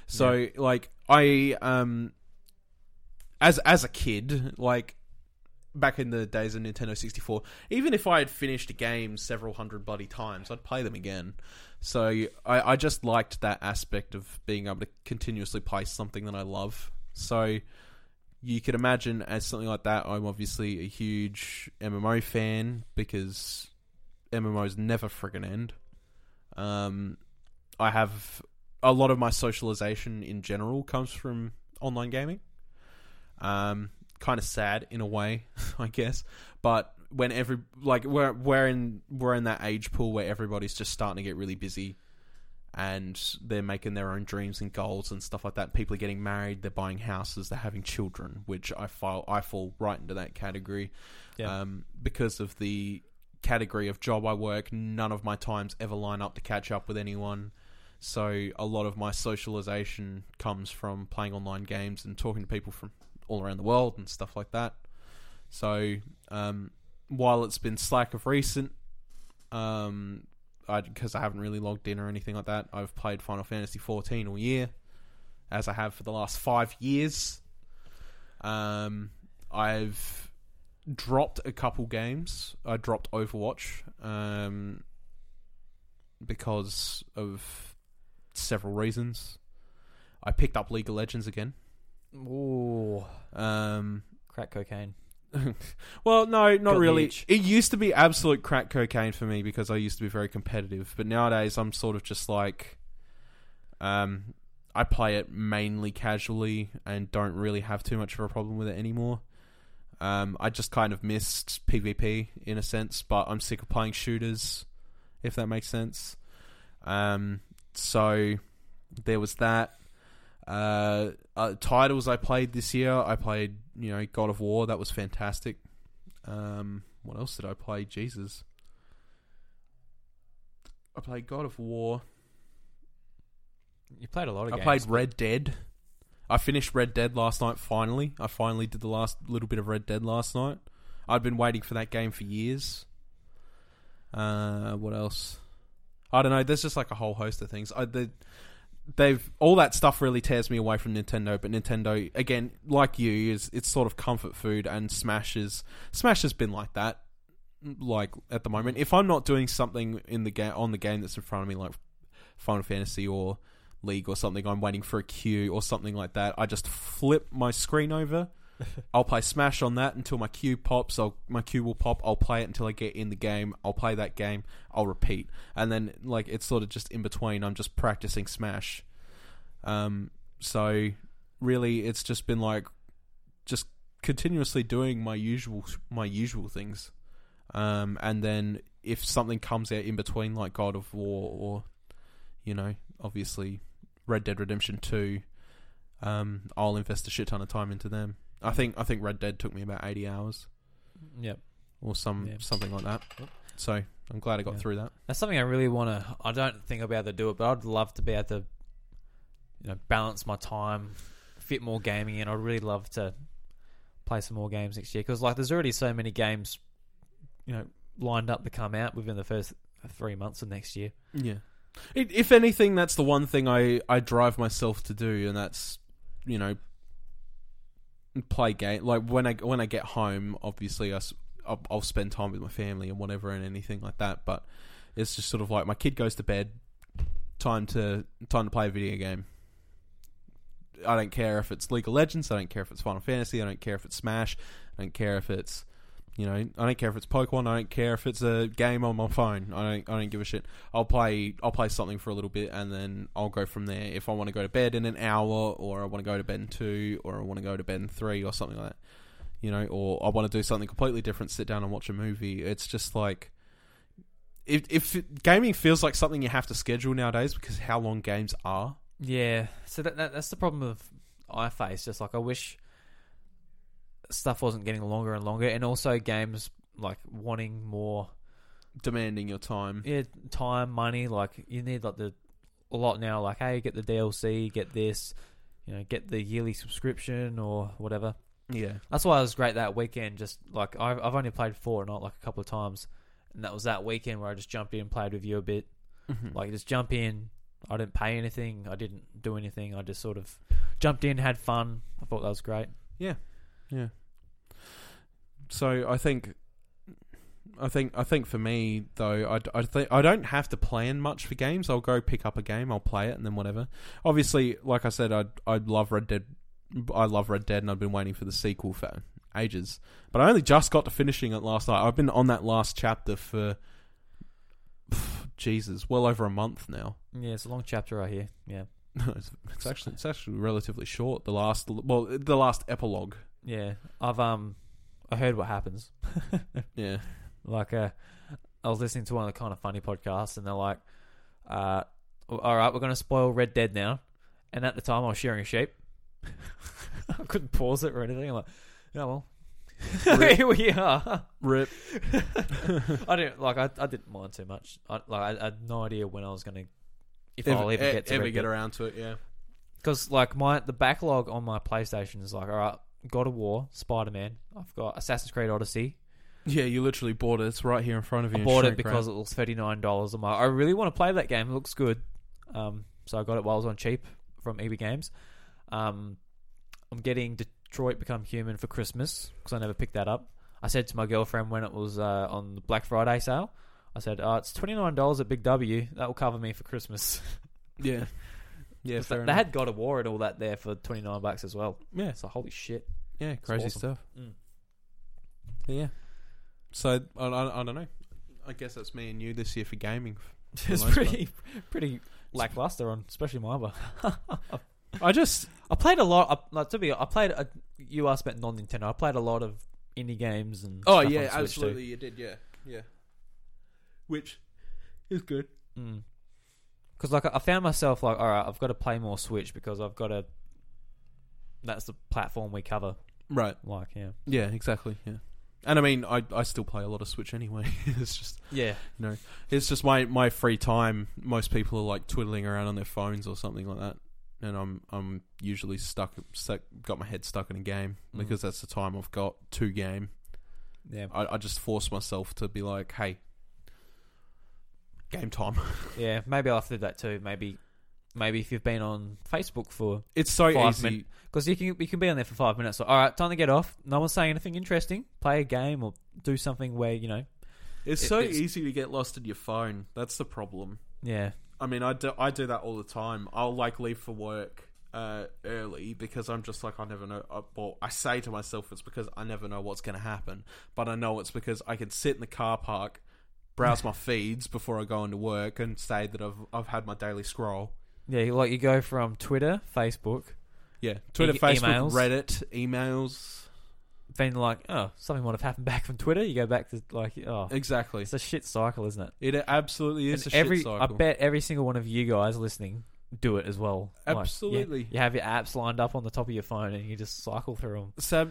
So like I um as as a kid, like back in the days of Nintendo 64, even if I had finished a game several hundred bloody times, I'd play them again. So I, I just liked that aspect of being able to continuously play something that I love. So you could imagine as something like that, I'm obviously a huge MMO fan because MMOs never friggin' end. Um, I have a lot of my socialization in general comes from online gaming. Um, kind of sad in a way, I guess. But when every like we're we're in we're in that age pool where everybody's just starting to get really busy, and they're making their own dreams and goals and stuff like that. People are getting married, they're buying houses, they're having children, which I fall I fall right into that category. Yeah. Um, because of the category of job I work, none of my times ever line up to catch up with anyone. So a lot of my socialization comes from playing online games and talking to people from all around the world and stuff like that. So um, while it's been slack of recent, um, because I, I haven't really logged in or anything like that, I've played Final Fantasy 14 all year, as I have for the last five years. Um, I've dropped a couple games. I dropped Overwatch um, because of several reasons. I picked up League of Legends again. Ooh, Um, crack cocaine. well, no, not Got really. It used to be absolute crack cocaine for me because I used to be very competitive, but nowadays I'm sort of just like, um, I play it mainly casually and don't really have too much of a problem with it anymore. Um, I just kind of missed PvP in a sense, but I'm sick of playing shooters, if that makes sense. Um, so there was that. Uh, uh, titles I played this year, I played, you know, God of War. That was fantastic. Um, what else did I play? Jesus, I played God of War. You played a lot of I games. played Red Dead. I finished Red Dead last night. Finally, I finally did the last little bit of Red Dead last night. I'd been waiting for that game for years. Uh, what else? I don't know. There's just like a whole host of things. I the, they've all that stuff really tears me away from Nintendo. But Nintendo, again, like you, is it's sort of comfort food. And Smash is Smash has been like that. Like at the moment, if I'm not doing something in the game on the game that's in front of me, like Final Fantasy or League or something, I'm waiting for a queue or something like that. I just flip my screen over. I'll play Smash on that until my queue pops. I'll, my queue will pop. I'll play it until I get in the game. I'll play that game. I'll repeat, and then like it's sort of just in between. I'm just practicing Smash. Um, so really, it's just been like just continuously doing my usual my usual things. Um, and then if something comes out in between, like God of War or you know, obviously Red Dead Redemption Two, um, I'll invest a shit ton of time into them. I think I think Red Dead took me about eighty hours Yep. or some Yeah. something like that. So I'm glad I got Yeah. through that. That's something I really want to. I don't think I'll be able to do it, but I'd love to be able to, you know, balance my time, fit more gaming in. I'd really love to play some more games next year because, like, there's already so many games, you know, lined up to come out within the first three months of next year. Yeah. If anything, that's the one thing I, I drive myself to do, and that's you know play game. Like when I when I get home, obviously I, will I'll spend time with my family and whatever and anything like that. But it's just sort of like my kid goes to bed, time to time to play a video game. I don't care if it's League of Legends. I don't care if it's Final Fantasy. I don't care if it's Smash. I don't care if it's you know, I don't care if it's Pokemon. I don't care if it's a game on my phone. I don't. I don't give a shit. I'll play. I'll play something for a little bit, and then I'll go from there. If I want to go to bed in an hour, or I want to go to bed in two, or I want to go to bed in three, or something like that, you know, or I want to do something completely different, sit down and watch a movie. It's just like if if gaming feels like something you have to schedule nowadays because how long games are. Yeah, so that, that that's the problem of I face. Just like I wish stuff wasn't getting longer and longer, and also games like wanting more demanding your time. yeah time, money. Like you need like the a lot now. Like hey, get the DLC, get this, you know, get the yearly subscription or whatever. Yeah. That's why it was great that weekend. Just like I've I've only played four, not like a couple of times, and that was that weekend where I just jumped in and played with you a bit. Mhm. Like just jump in. I didn't pay anything. I didn't do anything. I just sort of jumped in, had fun. I thought that was great. Yeah. So I think, I think, I think for me though, I, I think I don't have to plan much for games. I'll go pick up a game, I'll play it, and then whatever. Obviously, like I said, I I love Red Dead. I love Red Dead, and I've been waiting for the sequel for ages. But I only just got to finishing it last night. I've been on that last chapter for. Jesus, well over a month now. Yeah, it's a long chapter right here. Yeah, No, it's, it's actually it's actually relatively short. The last well, the last epilogue. Yeah. I've um, I heard what happens. Yeah. Like uh, I was listening to one of the Kinda Funny podcasts, and they're like, uh, "All right, we're going to spoil Red Dead now." And at the time, I was shearing a sheep. I couldn't pause it or anything. I'm like, "Yeah, well, here we are." Rip. I didn't like. I, I didn't mind too much. I like. I, had no idea when I was going to if I'll ever get to ever Red get Dead. around to it, yeah. Because like my the backlog on my PlayStation is like, all right, God of War, Spider Man. I've got Assassin's Creed Odyssey. Yeah, you literally bought it. It's right here in front of you. I bought it because wrap. it was thirty nine dollars. I'm like, I really want to play that game. It looks good. Um, so I got it while it was on cheap from EB Games. Um, I'm getting Detroit Become Human for Christmas because I never picked that up. I said to my girlfriend when it was uh, on the Black Friday sale, I said, "Oh, it's twenty nine dollars at Big W. That will cover me for Christmas." yeah, yeah, they enough. had God of War and all that there for twenty nine bucks as well. yeah, So holy shit. Yeah, crazy awesome. stuff. Mm. Yeah. So I, I, I don't know. I guess that's me and you this year for gaming. For It's the most part. pretty pretty lackluster on especially my other. I just I played a lot. I, like, to be, I played. A, you asked about non Nintendo. I played a lot of indie games and. oh stuff yeah, on Switch absolutely you did yeah yeah, which is good. Too. Because like I found myself like, all right, I've got to play more Switch because I've got to. That's the platform we cover. Right. Like yeah, Yeah. Exactly. Yeah. And I mean, I I still play a lot of Switch anyway. it's just yeah, No. it's just my my free time. Most people are like twiddling around on their phones or something like that, and I'm I'm usually stuck, stuck got my head stuck in a game Mm. because that's the time I've got to game. yeah, I, I just force myself to be like, hey, game time. yeah. Maybe I'll have to do that too. Maybe, maybe if you've been on Facebook for It's so easy. because you can you can be on there for five minutes. So, all right, time to get off. No one's saying anything interesting. Play a game or do something where you know. It's It- so it's- easy to get lost in your phone. That's the problem. Yeah, I mean, I do, I do that all the time. I'll like leave for work uh, early because I'm just like I never know. Uh, well, I say to myself it's because I never know what's going to happen, but I know it's because I can sit in the car park, browse my feeds before I go into work, and say that I've I've had my daily scroll. Yeah. Like you go from Twitter, Facebook, Yeah, Twitter, E- Facebook, emails. Reddit, emails. then like, oh, something might have happened back from Twitter. You go back to like, oh, Exactly. it's a shit cycle, isn't it? It absolutely is And a every, shit I bet every single one of you guys listening do it as well. Like, Absolutely. you, have your apps lined up on the top of your phone and you just cycle through them. So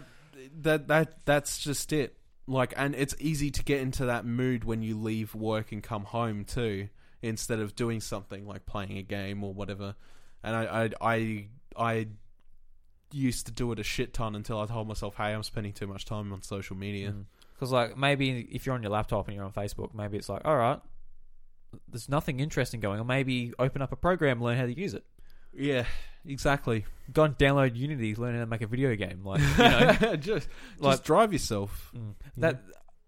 that that that's just it. Like, and it's easy to get into that mood when you leave work and come home too, instead of doing something like playing a game or whatever. And I I I, I used to do it a shit ton until I told myself, "Hey, I'm spending too much time on social media." Because like maybe if you're on your laptop and you're on Facebook, maybe it's like, all right, there's nothing interesting going on. Maybe open up a program, learn how to use it. Yeah, exactly. Go and download Unity, learn how to make a video game. Like you know, just like just drive yourself. mm, that.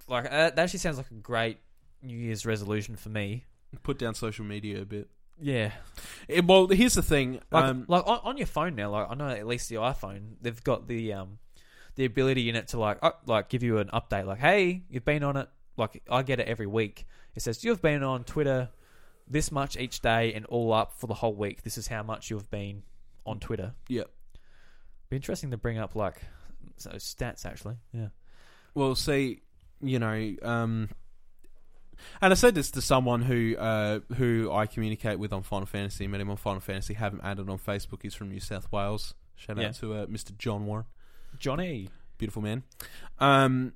Like uh, that actually sounds like a great New Year's resolution for me. Put down social media a bit. Yeah, Eh, well, here's the thing. like um, like on, on your phone now. Like I know at least the iPhone, they've got the um the ability in it to like up, like give you an update. Like, hey, you've been on it. Like I get it every week. It says you've been on Twitter this much each day and all up for the whole week. This is how much you've been on Twitter. Yeah. Be interesting to bring up like so stats actually. Yeah. Well, see, you know, um, and I said this to someone who uh, who I communicate with on Final Fantasy, met him on Final Fantasy, haven't added on Facebook. He's from New South Wales. Shout Yeah. out to uh, Mr. John Warren, Johnny. beautiful man. Um,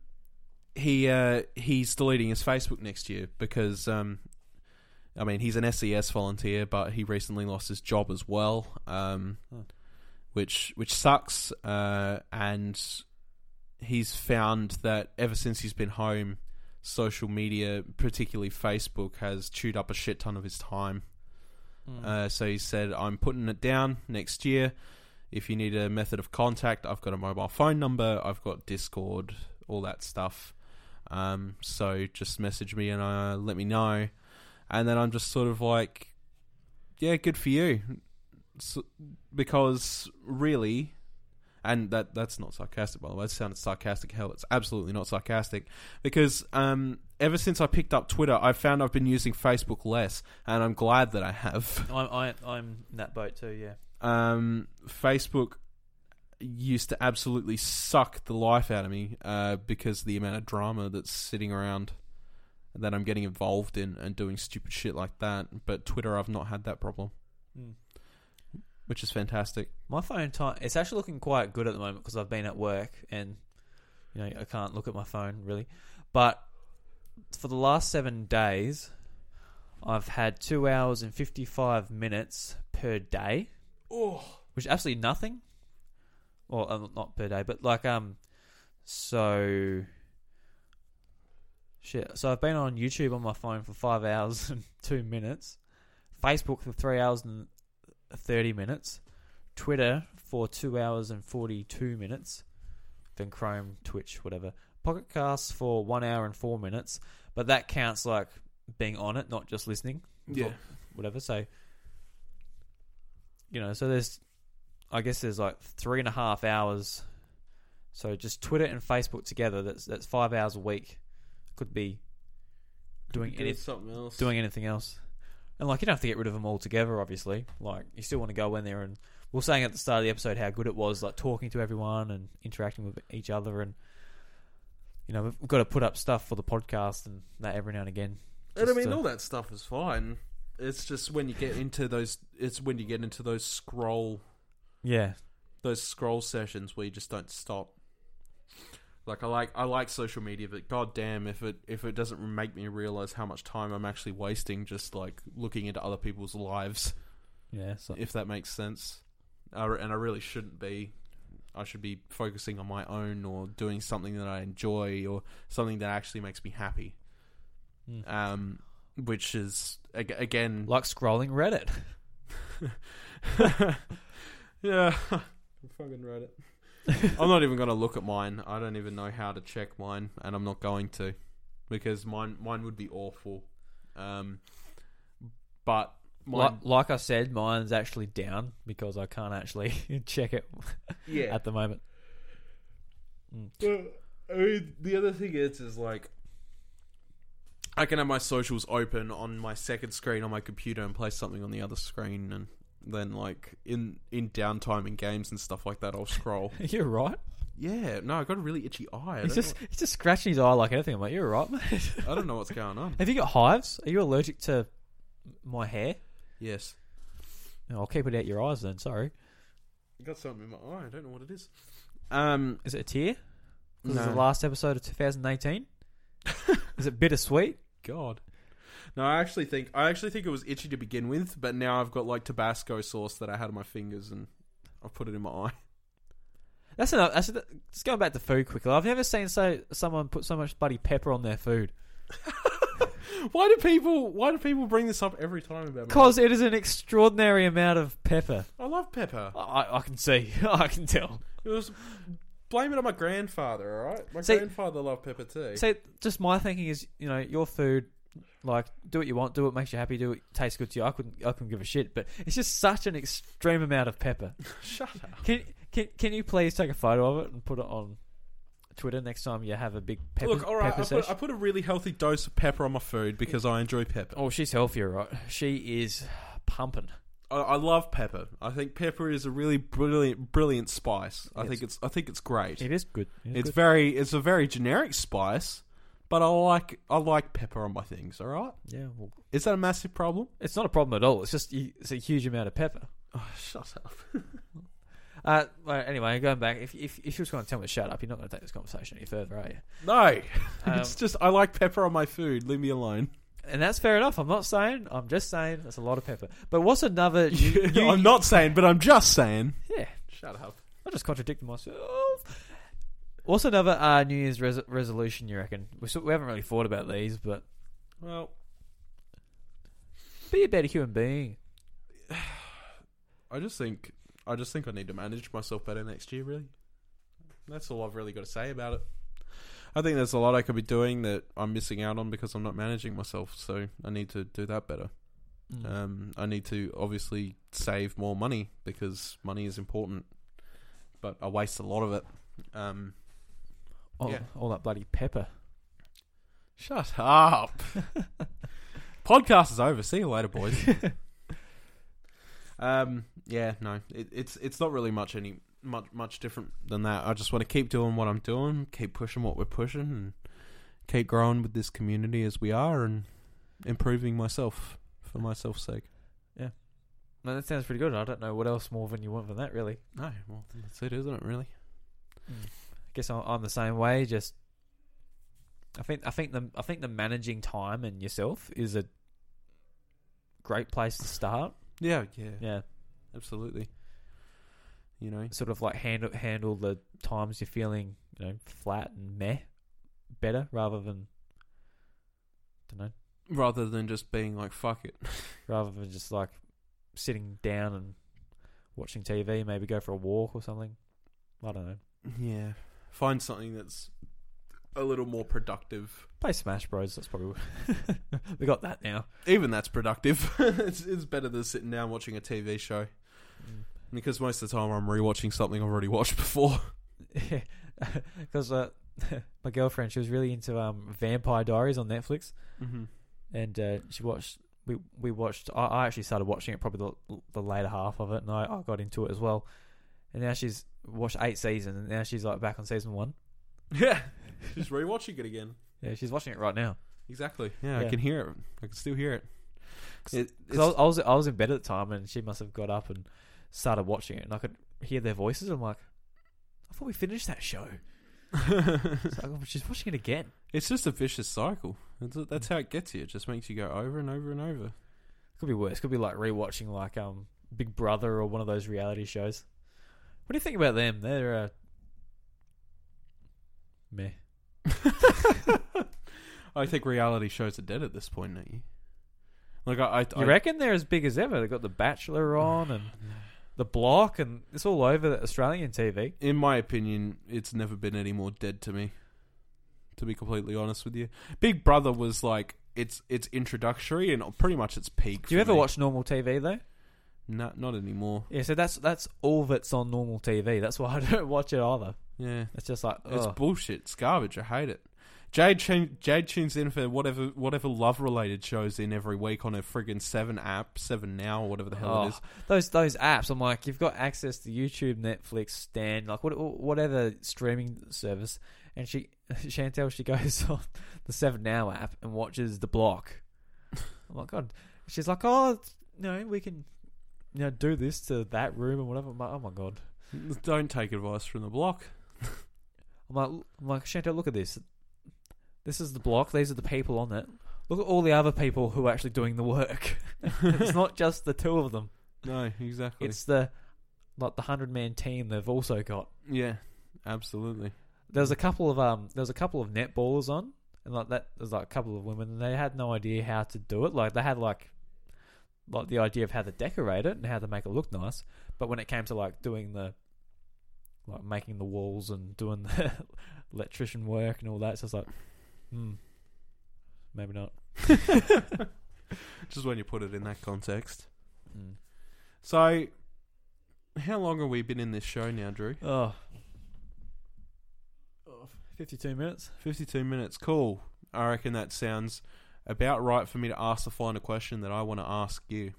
he uh, he's deleting his Facebook next year because um, I mean he's an SES volunteer, but he recently lost his job as well, um, which which sucks. Uh, and he's found that ever since he's been home, social media, particularly Facebook, has chewed up a shit ton of his time. Mm. Uh, so he said, I'm putting it down next year. If you need a method of contact, I've got a mobile phone number, I've got Discord, all that stuff. Um, so just message me and uh, let me know. And then I'm just sort of like, yeah, good for you. So, because really, and that that's not sarcastic by the way. It sounded sarcastic. Hell, it's absolutely not sarcastic. Because um, ever since I picked up Twitter, I've found I've been using Facebook less, and I'm glad that I have. I'm I, I'm in that boat too. Yeah. um, Facebook used to absolutely suck the life out of me uh, because of the amount of drama that's sitting around that I'm getting involved in and doing stupid shit like that. But Twitter, I've not had that problem, Mm. Which is fantastic. My phone time it's actually looking quite good at the moment because I've been at work and you know I can't look at my phone really. But for the last seven days, I've had two hours and fifty-five minutes per day, Oh, which is absolutely nothing. Well, uh, not per day, but like um, so shit. So I've been on YouTube on my phone for five hours and two minutes, Facebook for three hours and thirty minutes, Twitter for two hours and forty-two minutes, then Chrome, Twitch, whatever. Pocket Casts for one hour and four minutes, but that counts like being on it, not just listening yeah. whatever. So, you know, so there's, I guess there's like three and a half hours. So just Twitter and Facebook together. That's that's five hours a week. Could be doing any, something else. doing anything else. And like you don't have to get rid of them altogether. Obviously, like you still want to go in there and we we're saying at the start of the episode how good it was, like talking to everyone and interacting with each other, and you know we've got to put up stuff for the podcast and that every now and again. And I mean, to- all that stuff is fine. It's just when you get into those. It's when you get into those scroll, Yeah, those scroll sessions where you just don't stop. Like I like, I like social media, but god damn, if it if it doesn't make me realize how much time I'm actually wasting just like looking into other people's lives, yeah. So if that makes sense. I, re- and I really shouldn't be. I should be focusing on my own or doing something that I enjoy or something that actually makes me happy. Mm. Um, which is ag- again like scrolling Reddit. yeah, I fucking read it. I'm not even gonna look at mine. I don't even know how to check mine, and I'm not going to because mine mine would be awful. Um, but mine, Like, like I said, mine's actually down because I can't actually check it yeah. at the moment. Well, I mean, the other thing is, is like, I can have my socials open on my second screen on my computer and play something on the other screen, and then like in in downtime in games and stuff like that, I'll scroll. You're right. yeah, no, I got a really itchy eye. I He's don't, just he's just scratching his eye like anything. I'm like, you're right, mate. I don't know what's going on. Have you got hives? Are you allergic to my hair? Yes, No, I'll keep it out your eyes then. Sorry. I got something in my eye. I don't know what it is. Um, Is it a tear? This is the last episode of 2018. is it bittersweet? God. No, I actually think I actually think it was itchy to begin with, but now I've got like Tabasco sauce that I had on my fingers and I've put it in my eye. That's enough. That's, just going back to food quickly. I've never seen so someone put so much bloody pepper on their food Why do people why do people bring this up every time about because it is an extraordinary amount of pepper. I love pepper. I, I can see. I can tell. It was blame it on my grandfather, alright? My See- grandfather loved pepper too. So just my thinking is, you know, your food, like, do what you want, do what makes you happy, do what tastes good to you. I couldn't, I couldn't give a shit, but it's just such an extreme amount of pepper. Shut up. Can, can, can you please take a photo of it and put it on Twitter next time you have a big pepper, Look, alright, pepper I put. I put a really healthy dose of pepper on my food because I enjoy pepper. Oh, she's healthier, right? She is pumping. I, I love pepper. I think pepper is a really brilliant brilliant spice. I Yes. think it's I think it's great. It is good. It is It's good. very it's a very generic spice, but I like I like pepper on my things. All right, yeah. Well, is that a massive problem? it's not a problem at all. It's just you- it's a huge amount of pepper. Oh, shut up. Uh, well, anyway, going back, if if if you're just going to tell me to shut up, you're not going to take this conversation any further, are you? No, Um, it's just I like pepper on my food. Leave me alone. and that's fair enough. I'm not saying. I'm just saying that's a lot of pepper. But what's another? new- new- I'm not saying, but I'm just saying. Yeah, Shut up. I just contradicted myself. What's another uh, New Year's res- resolution you reckon? We, still, we haven't really thought about these, but Well, be a better human being. I just think I just think I need to manage myself better next year. Really, that's all I've really got to say about it. I think there's a lot I could be doing that I'm missing out on because I'm not managing myself. So I need to do that better. Mm. Um, I need to obviously save more money because money is important, but I waste a lot of it. Um, all, yeah. all that bloody pepper. shut up. Podcast is over. See you later, boys. um, yeah, no, it, it's it's not really much any much much different than that. I just want to keep doing what I'm doing, keep pushing what we're pushing, and keep growing with this community as we are, and improving myself for myself's sake. Yeah, no, that sounds pretty good. I don't know what else more than you want than that, really. No, well, that's it, isn't it? Really. I guess I'm, the same way. Just, I think, I think the, I think the managing time and yourself is a, great place to start. Yeah, yeah, Yeah, absolutely. You know, sort of like handle handle the times you're feeling, you know, flat and meh better rather than, don't know, rather than just being like fuck it. rather than just like sitting down and watching TV. Maybe go for a walk or something. I don't know. Yeah, find something that's a little more productive. Play Smash Bros. That's probably we got that now. Even that's productive. it's, it's better than sitting down watching a TV show because most of the time I'm rewatching something I've already watched before. because uh, my girlfriend she was really into um, Vampire Diaries on Netflix, Mm-hmm. and uh, she watched. We we watched. I, I actually started watching it probably the, the later half of it, and I, I got into it as well. And now she's watched eight seasons, and now she's like back on season one. Yeah, she's rewatching it again. Yeah, she's watching it right now. Exactly. Yeah, I Yeah. can hear it. I can still hear it. It- Because I, was- I was I was in bed at the time, and she must have got up and started watching it, and I could hear their voices. I'm like, I thought we finished that show. it's, So I- she's watching it again. it's just a vicious cycle. It's, that's how it gets you. It just makes you go over and over and over. Could be worse. Could be like rewatching like um Big Brother or one of those reality shows. What do you think about them? They're uh, meh. I think reality shows are dead at this point, don't you? Like I, I, You I reckon they're as big as ever? They've got The Bachelor on and The Block, and it's all over the Australian TV. in my opinion, it's never been any more dead to me. To be completely honest with you, Big Brother was like it's it's introductory and pretty much its peak. Do you for ever me. watch normal TV though? No, not anymore. Yeah, so that's that's all that's on normal TV. That's why I don't watch it either. Yeah, It's just like it's bullshit. It's garbage. I hate it. Jade tune- Jade tunes in for whatever whatever love related shows in every week on her friggin' Seven app, Seven Now, or whatever the hell Oh, it is. those those apps. I'm like, you've got access to YouTube, Netflix, Stan, like what, whatever streaming service. And she, Chantel, she goes on the Seven Now app and watches The Block. I'm like, God. She's like, oh, no, we can, you know, do this to that room and whatever. I'm like, oh my God. Don't take advice from the block. I'm like, I'm like, Chantel, look at this. This is the block. These are the people on it. Look at all the other people who are actually doing the work. it's not just the two of them. No, exactly. It's the like the hundred man team they've also got. yeah, absolutely. There was a couple of um there was a couple of netballers on and like that there's like a couple of women and they had no idea how to do it. Like they had like like the idea of how to decorate it and how to make it look nice. But when it came to like doing the like making the walls and doing the electrician work and all that, it's just like hmm maybe not. Just when you put it in that context. Mm. So, how long have we been in this show now, Drew? Oh. Oh, 52 minutes. 52 minutes. Cool. I reckon that sounds about right for me to ask the final question that I want to ask you.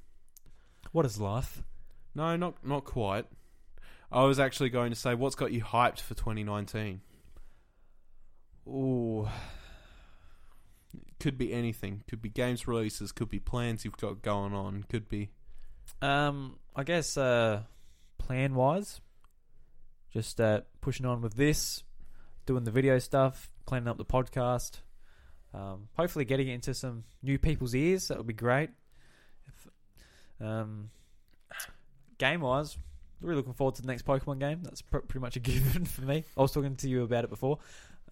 What is life? No, not not quite. I was actually going to say, what's got you hyped for 2019? Ooh. Could be anything. Could be games releases. Could be plans you've got going on. Could be. Um, I guess uh, plan wise, just uh, pushing on with this, doing the video stuff, cleaning up the podcast. Um, hopefully, getting it into some new people's ears. That would be great. If, um, game wise, really looking forward to the next Pokemon game. That's pr- pretty much a given for me. I was talking to you about it before.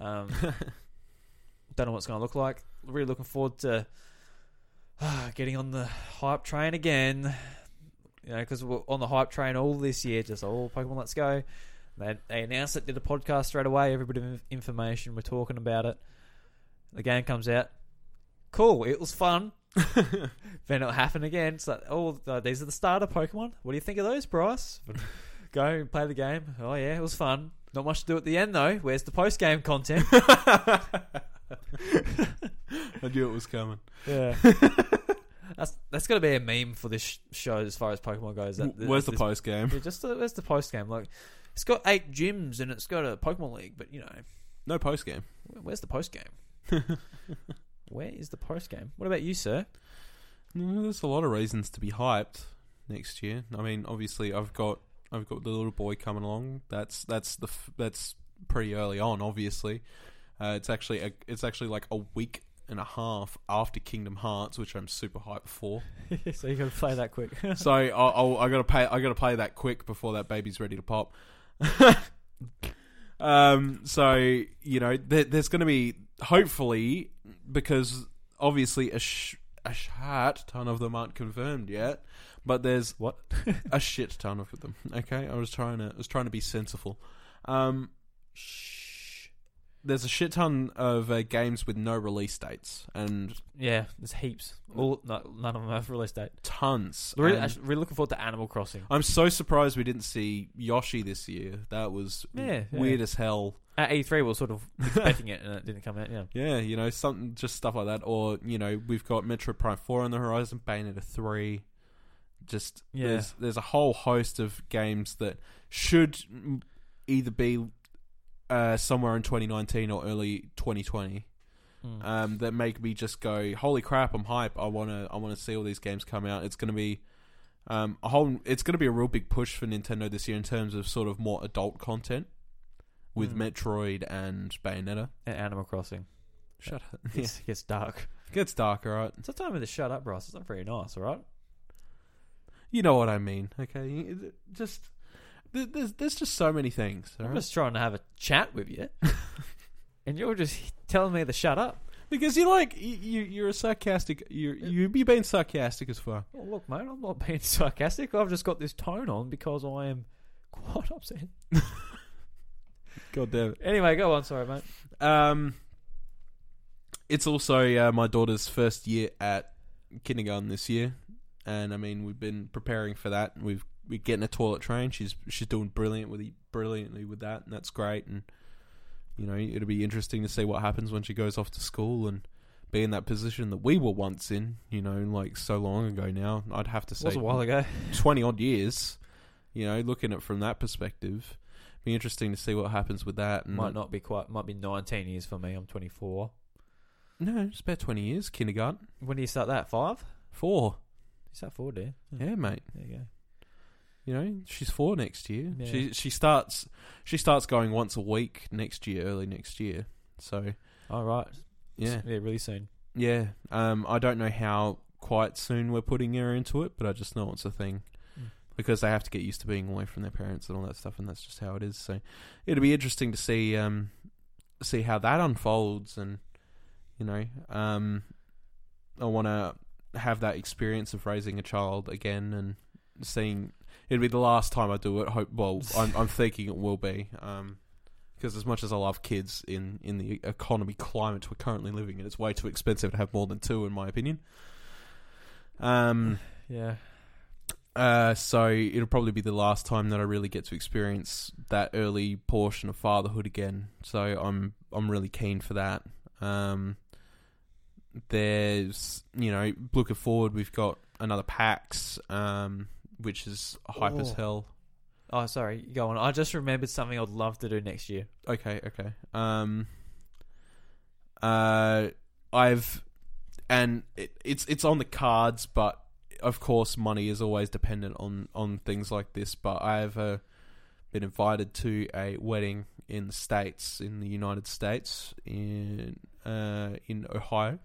Um, don't know what's going to look like. Really looking forward to uh, getting on the hype train again. You know, because we're on the hype train all this year, just all Pokemon Let's Go. They, they announced it, did a podcast straight away, every bit of information, we're talking about it. The game comes out. Cool, it was fun. then it'll happen again. It's like, oh, uh, these are the starter Pokemon. What do you think of those, Bryce? Go and play the game. Oh, yeah, it was fun. Not much to do at the end, though. Where's the post game content? I knew it was coming. Yeah. that's that's got to be a meme for this sh- show as far as Pokemon goes. That, uh, Where's the post game? Yeah, just the, where's the post game? Like, it's got eight gyms and it's got a Pokemon League, but you know, No post game. where's the post game? Where is the post game? What about you, sir? There's a lot of reasons to be hyped next year. I mean, obviously, I've got I've got the little boy coming along. That's that's the f- that's pretty early on. Obviously, uh, it's actually a, it's actually like a week and a half after Kingdom Hearts, which I'm super hyped for. so you got to play that quick. so I, I, I gotta pay. I gotta play that quick before that baby's ready to pop. um. So you know, there, there's gonna be hopefully because obviously a sh- a shit ton of them aren't confirmed yet, but there's what? a shit ton of them. Okay, I was trying to I was trying to be sensible. Um, there's a shit ton of uh, games with no release dates and yeah, there's heaps. All no, none of them have release date. tons. Really, And actually, really looking forward to Animal Crossing. I'm so surprised we didn't see Yoshi this year. That was Yeah, yeah. weird as hell. At E3, we were sort of expecting it, and it didn't come out. Yeah, Yeah, you know, something just stuff like that. Or you know, we've got Metroid Prime Four on the horizon, Bayonetta three. Just Yeah. there's there's a whole host of games that should either be uh, somewhere in 2019 or early 2020. Mm. um, that make me just go, "Holy crap! I'm hype. I want to. I want to see all these games come out." It's going to be um, a whole. It's going to be a real big push for Nintendo this year in terms of sort of more adult content with Mm. Metroid and Bayonetta. And Animal Crossing. Shut up. Yeah. It's, it gets dark. It gets dark, all right. It's a time with the shut up, Ross. It's not very nice, all right? You know what I mean, okay? You- Just th- there's there's just so many things. all I'm right? just trying to have a chat with you, and you're just telling me to shut up. Because you're like you you- you're a sarcastic. You're you you being sarcastic as fuck. Well, look, mate, I'm not being sarcastic. I've just got this tone on because I am quite upset. God damn it. Anyway, go on. Sorry, mate. Um, it's also uh, my daughter's first year at kindergarten this year, and I mean we've been preparing for that. We've we're getting a toilet train. She's she's doing brilliant with brilliantly with that, and that's great. And you know it'll be interesting to see what happens when she goes off to school and be in that position that we were once in. You know, like so long ago now. I'd have to say It was a while ago. twenty odd years. You know, looking at it from that perspective, be interesting to see what happens with that. And Might not be quite. Might be 19 years for me. I'm 24. No, it's about twenty years. Kindergarten. When do you start that? Five? Four. You start four, you? Yeah, mate. There you go. You know, she's four next year. Yeah. She she starts she starts going once a week next year, early next year. So All right. yeah, Yeah, really soon. yeah. Um, I don't know how quite soon we're putting her into it, but I just know it's a thing. Because they have to get used to being away from their parents and all that stuff, and that's just how it is. So it'll be interesting to see um see how that unfolds, and you know, um, I want to have that experience of raising a child again and seeing it'll be the last time I do it. Hope well, I'm I'm thinking it will be. Um, because as much as I love kids in in the economy climate we're currently living in, it's way too expensive to have more than two, in my opinion. Um. Yeah. Uh, so it'll probably be the last time that I really get to experience that early portion of fatherhood again. So I'm I'm really keen for that. Um, there's you know looking forward, we've got another PAX, um, which is hype as Oh. hell. Oh, sorry. Go on. I just remembered something I'd love to do next year. Okay, okay. Um, uh, I've and it, it's it's on the cards, but of course, money is always dependent on on things like this. But I've uh, been invited to a wedding in the states, in the United States, in uh, in Ohio,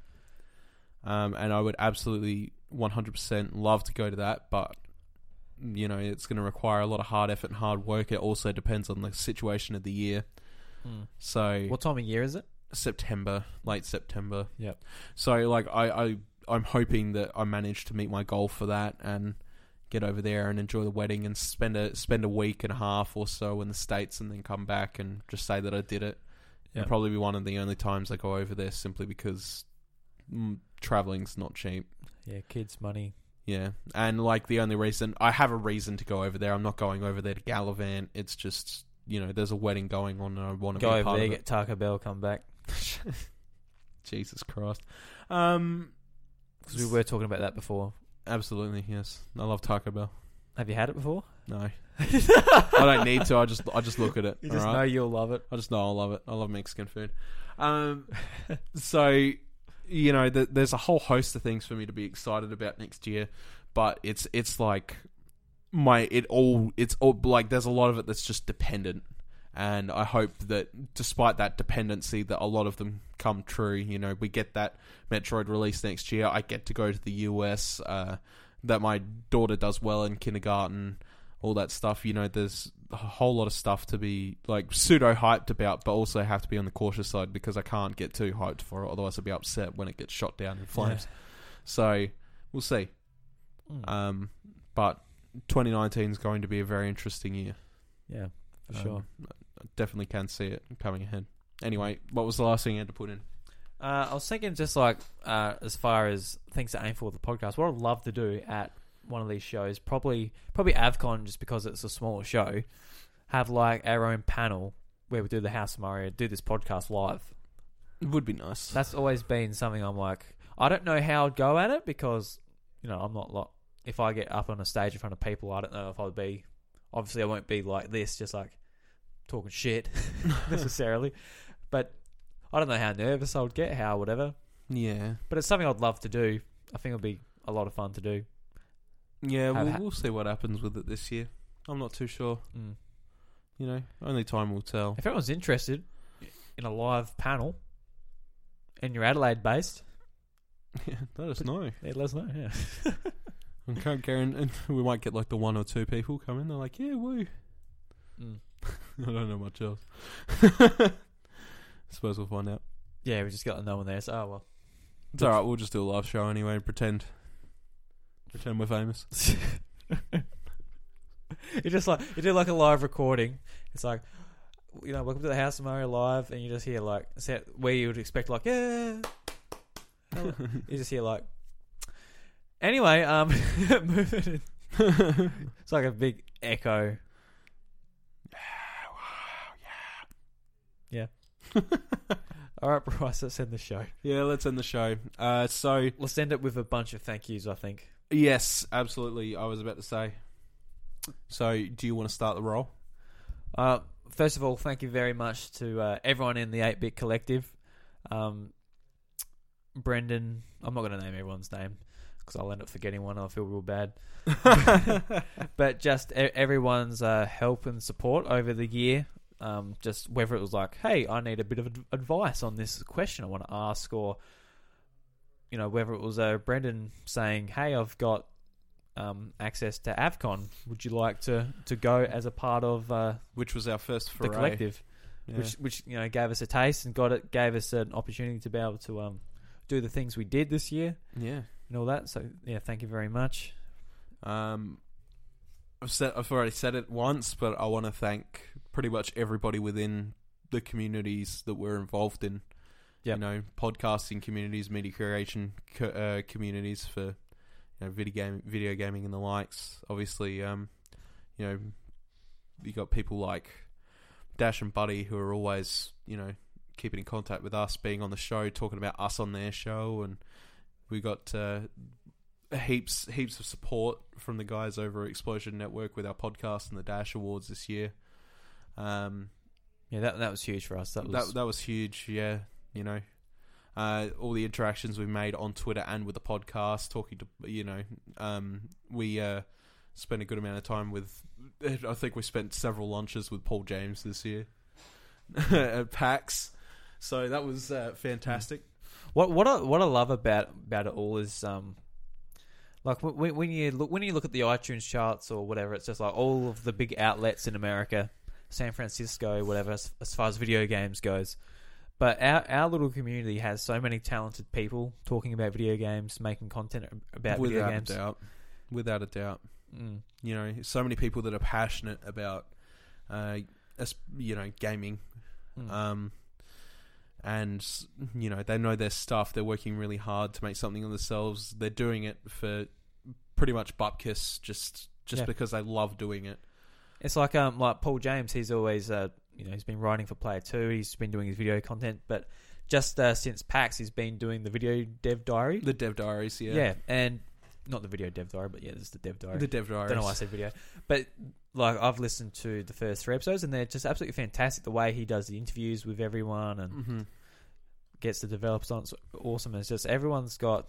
um, and I would absolutely one hundred percent love to go to that, but. You know, it's going to require a lot of hard effort and hard work. It also depends on the situation of the year. So What time of year is it? September, late September. Yep. So like I, I I'm hoping that I manage to meet my goal for that and get over there and enjoy the wedding and spend a spend a week and a half or so in the states and then come back and just say that I did it. Yep. It'll probably be one of the only times I go over there simply because mm, traveling's not cheap. Yeah, kids, money. Yeah, and like the only reason I have a reason to go over there. I'm not going over there to gallivant. It's just you know there's a wedding going on and I want to Go over part there, of it. get Taco Bell, come back. Jesus Christ. Um, Because we were talking about that before. absolutely yes. I love Taco Bell. Have you had it before? No, I don't need to. I just I just look at it. You just alright? know you'll love it. I just know I love it. I love Mexican food. Um, so you know, th- there's a whole host of things for me to be excited about next year, but it's it's like my it all it's all like there's a lot of it that's just dependent, and I hope that despite that dependency, that a lot of them come true. You know, we get that Metroid release next year. I get to go to the US. Uh, that my daughter does well in kindergarten. All that stuff. You know, there's a whole lot of stuff to be like pseudo hyped about, but also have to be on the cautious side because I can't get too hyped for it. Otherwise, I'll be upset when it gets shot down in flames. So we'll see. Mm. Um, but 2019 is going to be a very interesting year. yeah, for Um, sure. I definitely can see it coming ahead. Anyway, what was the last thing you had to put in? Uh, I was thinking just like uh, as far as things to aim for with the podcast, what I'd love to do at one of these shows, probably probably Avcon, just because it's a smaller show, have like our own panel where we do the House of Mario, do this podcast live. It would be nice. That's always been something I'm like, I don't know how I'd go at it because you know I'm not like if I get up on a stage in front of people, I don't know if I'd be. Obviously, I won't be like this, just like talking shit necessarily, but I don't know how nervous I would get, how whatever. yeah, But it's something I'd love to do. I think it'd be a lot of fun to do. yeah. Have We'll, ha- we'll see what happens with it this year. I'm not too sure. Mm. You know, only time will tell. If anyone's interested in a live panel and you're Adelaide based, Yeah, let us know. yeah, let us know. Yeah. I can't guarantee. We might get like the one or two people come in. They're like, "Yeah, woo." Mm. I don't know much else. I Suppose we'll find out. Yeah, we just got no one there. So, oh well. It's all right. We'll just do a live show anyway and pretend, pretend we're famous. you just like you do like a live recording. It's like you know, welcome to the House of Mario live, and you just hear like set where you would expect like yeah. You just hear like. Anyway, um, moving. It's like a big echo. Yeah. All right, Bryce, let's end the show. Yeah, let's end the show. Uh, so Let's end it with a bunch of thank yous. I think. yes, absolutely. I was about to say. So, do you want to start the roll? Uh, first of all, thank you very much to uh, everyone in the 8 Bit Collective. Um, Brendan, I'm not going to name everyone's name because I'll end up forgetting one. And I'll feel real bad. but just e- everyone's uh, help and support over the year. Um, just whether it was like, hey, I need a bit of ad- advice on this question I want to ask, or you know, whether it was uh, Brendan saying, hey, I've got um, access to Avcon. Would you like to, to go as a part of uh, Which was our first the foray. collective? Yeah. Which which you know gave us a taste and got it gave us an opportunity to be able to um, do the things we did this year yeah. and all that. So yeah, thank you very much. Um, I've said I've already said it once, but I want to thank pretty much everybody within the communities that we're involved in. Yep. You know, podcasting communities, media creation co- uh, communities for you know video game, video gaming, and the likes. Obviously, um, you know, you got people like Dash and Buddy who are always you know keeping in contact with us, being on the show, talking about us on their show, and we got uh, heaps heaps of support from the guys over at Explosion Network with our podcast and the Dash Awards this year. Um, Yeah, that that was huge for us. That was that that was huge. Yeah, you know, uh, all the interactions we made on Twitter and with the podcast, talking to you know, um, we uh, spent a good amount of time with. I think we spent several lunches with Paul James this year at PAX, so that was uh, fantastic. What what I, what I love about about it all is um, like when, when you look when you look at the iTunes charts or whatever, it's just like all of the big outlets in America, San Francisco, whatever, as, as far as video games goes. But our our little community has so many talented people talking about video games, making content about video Without games. a doubt, without a doubt. Mm. you know so many people that are passionate about uh you know gaming Mm. um and you know they know their stuff they're working really hard to make something of themselves they're doing it for pretty much bupkis just just Yeah. because they love doing it It's like um like Paul James. He's always uh you know he's been writing for Player Two. He's been doing his video content, but just uh, since PAX, he's been doing the video dev diary. the dev diaries yeah, yeah. and not the video dev diary, but yeah, this is the dev diary. the dev diaries don't know why I said video, but like I've listened to the first three episodes, and they're just absolutely fantastic. The way he does the interviews with everyone and hmm gets the developers on, it's awesome. It's just everyone's got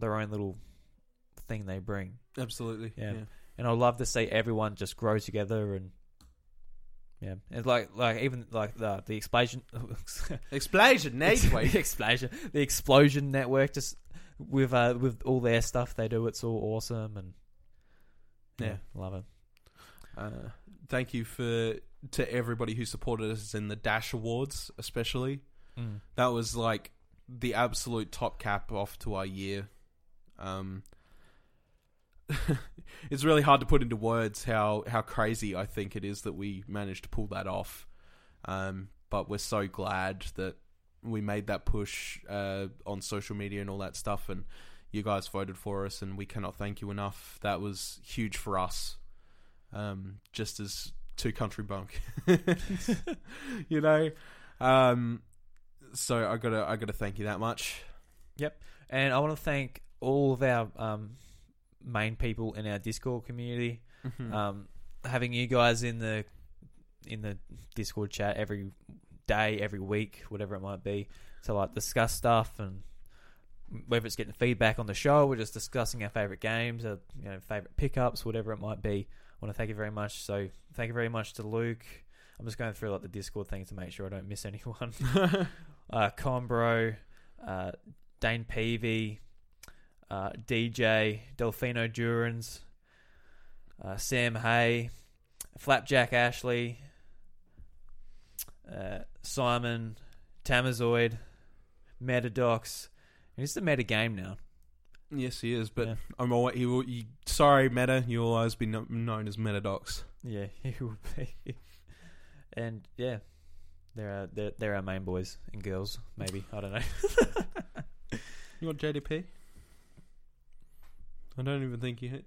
their own little thing they bring, absolutely Yeah. yeah. And I love to see everyone just grow together and Yeah, it's like like even like the the explosion, Explosion the explosion, the explosion network. Just with uh with all their stuff they do, it's all awesome and yeah, Yeah. love it. Uh, thank you for to everybody who supported us in the Dash Awards, especially. Mm. That was like the absolute top cap off to our year. Um, it's really hard to put into words how how crazy I think it is that we managed to pull that off. Um, but we're so glad that we made that push uh, on social media and all that stuff, and you guys voted for us, and we cannot thank you enough. That was huge for us. Um, just as two country bunk, you know. Um, so I gotta I gotta thank you that much. Yep, and I want to thank all of our um, main people in our Discord community. Mm-hmm. Um, having you guys in the in the Discord chat every day, every week, whatever it might be, to like discuss stuff and whether it's getting feedback on the show we're just discussing our favorite games our you know favorite pickups, whatever it might be. I want to thank you very much. So thank you very much to Luke. I'm just going through like the Discord thing to make sure I don't miss anyone. uh, Combro, uh, Dane Peavy, uh, DJ, Delfino Durans, uh, Sam Hay, Flapjack Ashley, uh, Simon, Tamazoid, Mettadox. And it's the meta game now. yes, he is, but Yeah. I'm always, he will. You, sorry, Meta. You'll always be kno- known as Mettadox. Yeah, he will be. And yeah, there are uh, they're they're main boys and girls. Maybe I don't know. You want JDP? I don't even think you hit.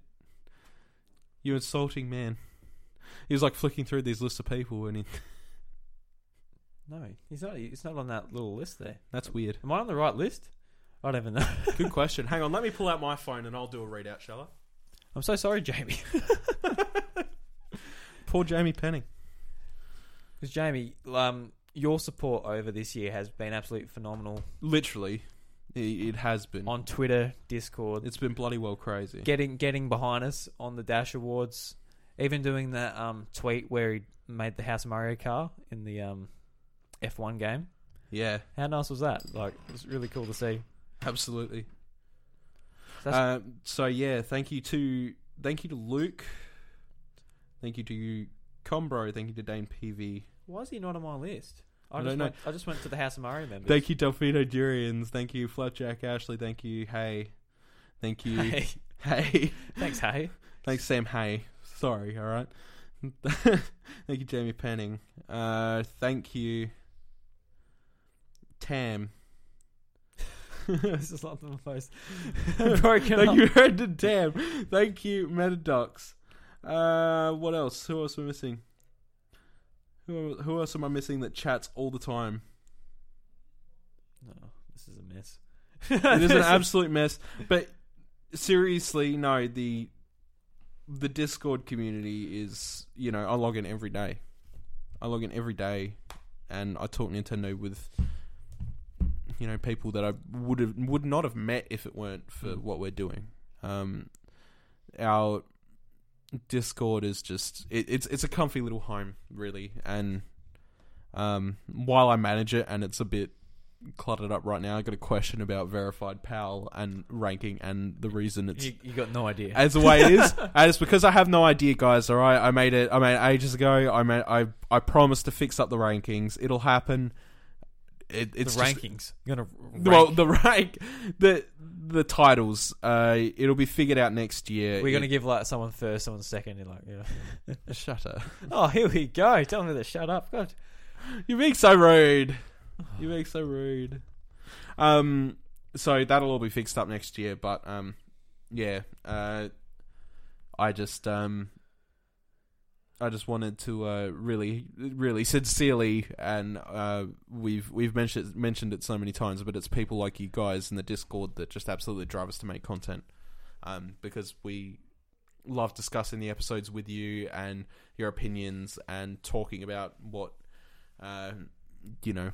You insulting man. He was like flicking through these lists of people, and he, no, he's not. He's not on that little list there. that's weird. Am I on the right list? I don't even know. Good question. Hang on, let me pull out my phone and I'll do a readout, shall I? I'm so sorry, Jamie. Poor Jamie Penning. Because Jamie, um, your support over this year has been absolutely phenomenal Literally, it, it has been. on Twitter, Discord, It's been bloody well crazy. getting getting behind us on the Dash Awards, even doing that um, tweet where he made the House of Mario car in the um, F1 game. yeah, How nice was that? Like, it was really cool to see. absolutely. So Um, so yeah, thank you to thank you to Luke. Thank you to you, Combro. Thank you to Dane PV. Why is he not on my list? I, just don't know. went, I just went to the House of Mario members. Thank you, Delfino Durians. Thank you, Flapjack Ashley. Thank you, Hey. Thank you, Hey, Hey. thanks, hey. Thanks, Sam Hay. Sorry, all right. thank you, Jamie Penning. Uh, thank you, Tam. this is not the most broken thank up. you, Brendan Tam. Thank you, Mettadox. Uh, what else? Who else I missing? Who who else am I missing that chats all the time? No, this is a mess. It is an absolute mess. But seriously, no the the Discord community is you know I log in every day. I log in every day, and I talk Nintendo with you know people that I would have would not have met if it weren't for Mm. what we're doing. Um, our Discord is just it, it's it's a comfy little home really, and um, while I manage it and it's a bit cluttered up right now, I got a question about verified PAL and ranking and the reason it's You, you got no idea. as the way it is. and it's because I have no idea, guys. All right, I made it. I made it ages ago. I made. I I promised to fix up the rankings. It'll happen. It, the it's just- rankings. You're gonna well, the rank, the the titles. Uh, it'll be figured out next year. we're gonna It- give like someone first, someone second. You're like, yeah. shut up. oh, here we go. Tell me to shut up. God. You're being so rude. You're being so rude. Um, so that'll all be fixed up next year. But um, yeah. Uh, I just um, I just wanted to uh, really, really sincerely, and uh, we've we've mentioned mentioned it so many times, but it's people like you guys in the Discord that just absolutely drive us to make content, um, because we love discussing the episodes with you and your opinions and talking about what, uh, you know,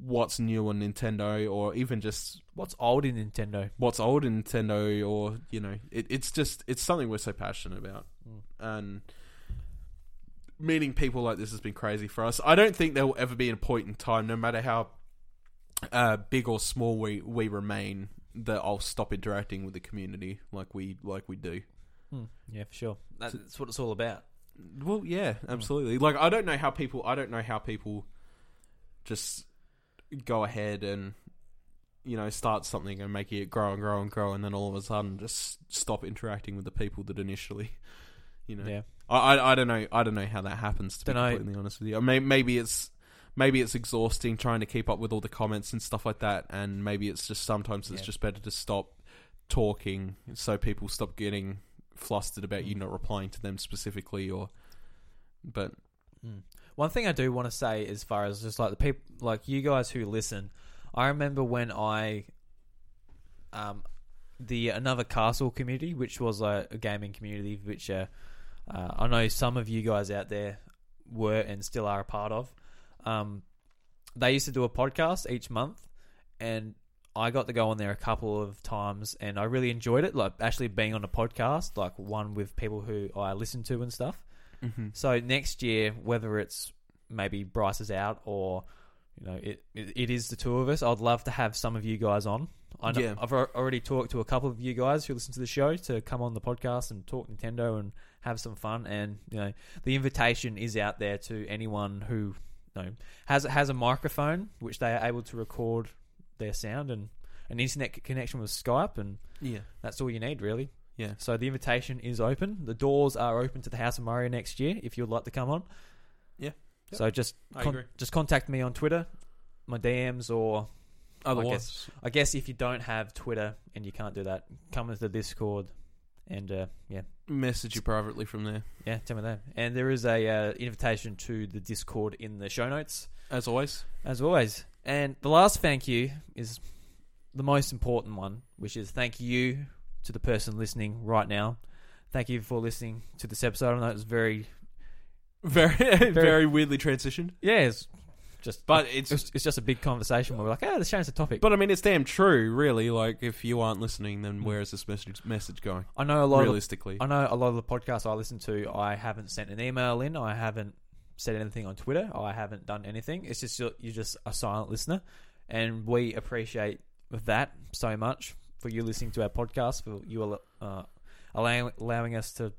what's new on Nintendo or even just What's old in Nintendo? what's old in Nintendo or you know it, it's just it's something we're so passionate about Mm. and meeting people like this has been crazy for us. I don't think there will ever be a point in time, no matter how uh, big or small we we remain, that I'll stop interacting with the community like we like we do. Hmm. Yeah, for sure. That- That's what it's all about. Well, yeah, absolutely. Like I don't know how people I don't know how people just go ahead and you know start something and make it grow and grow and grow and then all of a sudden just stop interacting with the people that initially you know Yeah. I, I, I don't know I don't know how that happens to be Dunno. completely honest with you. Maybe, maybe it's maybe it's exhausting trying to keep up with all the comments and stuff like that and maybe it's just sometimes it's Yeah. just better to stop talking so people stop getting flustered about you Mm. not replying to them specifically or but Mm. One thing I do want to say, as far as just like the people, like you guys who listen, I remember when I, um, the another castle community, which was a, a gaming community, which uh, uh, I know some of you guys out there were and still are a part of. Um, they used to do a podcast each month, and I got to go on there a couple of times, and I really enjoyed it. Like actually being on a podcast, like one with people who I listen to and stuff. So next year, whether it's maybe Bryce is out or you know it, it it is the two of us, I'd love to have some of you guys on. I know, Yeah. I've already talked to a couple of you guys who listen to the show to come on the podcast and talk Nintendo and have some fun. And you know the invitation is out there to anyone who you know has has a microphone which they are able to record their sound and an internet connection with Skype, and yeah that's all you need really. yeah So the invitation is open. The doors are open to the House of Mario next year if you'd like to come on. Yeah. Yep. So just con- just contact me on Twitter, my DMs, or otherwise I guess if you don't have Twitter and you can't do that, come into the Discord and uh, yeah, message you privately from there yeah, tell me that. And there is a uh, invitation to the Discord in the show notes as always as always. And the last thank you is the most important one, which is thank you to the person listening right now. Thank you for listening to this episode. I know it was very, very very, weirdly transitioned yeah, it's just, but it's it's, it's just a big conversation where we're like, oh, let's change the topic. but I mean it's damn true really like if you aren't listening then where is this message message going I know a lot of realistically I know a lot of the podcasts I listen to. I haven't sent an email in. I haven't said anything on Twitter. I haven't done anything. It's just you're, you're just a silent listener, and we appreciate that so much for you listening to our podcast. For you uh, allowing allowing us to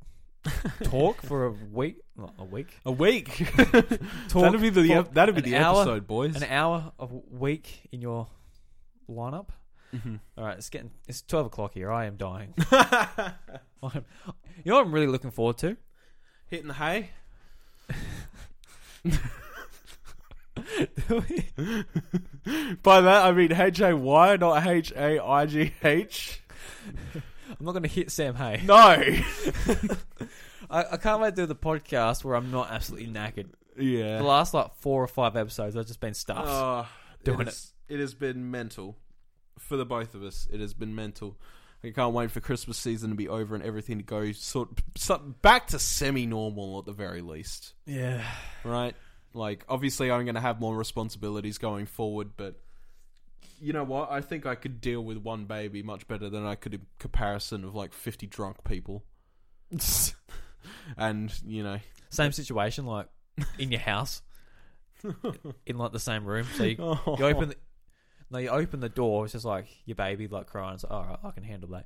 talk for a week, not a week, a week talk that'd be the that'd be the hour- episode boys an hour of a week in your lineup. Mhm. All right, it's getting it's twelve o'clock here. I am dying. I'm, you know what I'm really looking forward to? hitting the hay by that I mean H A Y not H A I G H I'm not going to hit Sam Hay. no I, I can't wait to do the podcast where I'm not absolutely knackered. yeah The last like four or five episodes, I've just been stuffed. Oh, doing it, is, it has been mental for the both of us. It has been mental. I can't wait for Christmas season to be over and everything to go sort so, back to semi-normal at the very least, yeah, right? Like, obviously, I'm going to have more responsibilities going forward, but you know what? I think I could deal with one baby much better than I could in comparison of like 50 drunk people. And you know, same situation, like in your house, in like the same room. So you, Oh. you open, the, no, you open the door. It's just like your baby like crying. It's like, all right, I can handle that.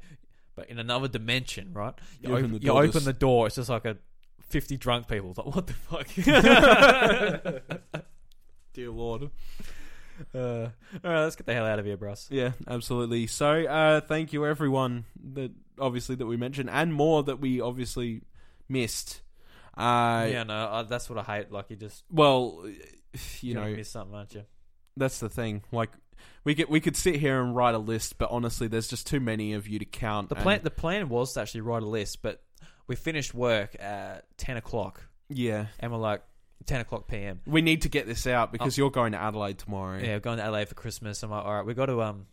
But in another dimension, right? You, You open, the you door, open just- the door. It's just like a fifty drunk people. It's like what the fuck? dear lord. Uh, all right, let's get the hell out of here, Bruss. Yeah, absolutely. So, uh, thank you everyone that obviously that we mentioned, and more that we obviously missed. Uh, yeah, no, uh, that's what I hate. Like you just Well, you know you know, miss something, aren't you? that's the thing. Like, we get we could sit here and write a list, but honestly, there's just too many of you to count. The and- plan the plan was to actually write a list, but we finished work at ten o'clock, yeah, and we're like ten o'clock p.m. we need to get this out because you're going to Adelaide tomorrow. Oh. Yeah, we're going to LA for Christmas. I'm like, all right, we got to um,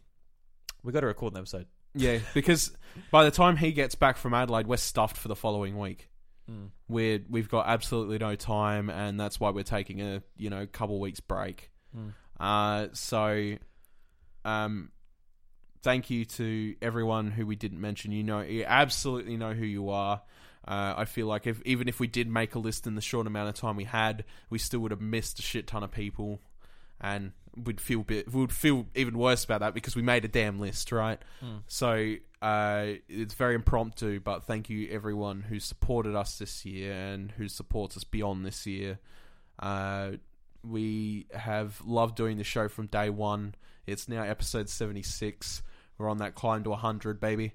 we got to record an episode. Yeah, because by the time he gets back from Adelaide, we're stuffed for the following week. Mm. We're we've got absolutely no time, and that's why we're taking a you know couple weeks break. Mm. Uh, so, um, thank you to everyone who we didn't mention. You know, you absolutely know who you are. Uh, I feel like if even if we did make a list in the short amount of time we had, we still would have missed a shit ton of people, and we'd feel bit would feel even worse about that because we made a damn list, right? Hmm. So uh, it's very impromptu, but thank you everyone who supported us this year and who supports us beyond this year. Uh, we have loved doing the show from day one. It's now episode seventy six. We're on that climb to hundred, baby.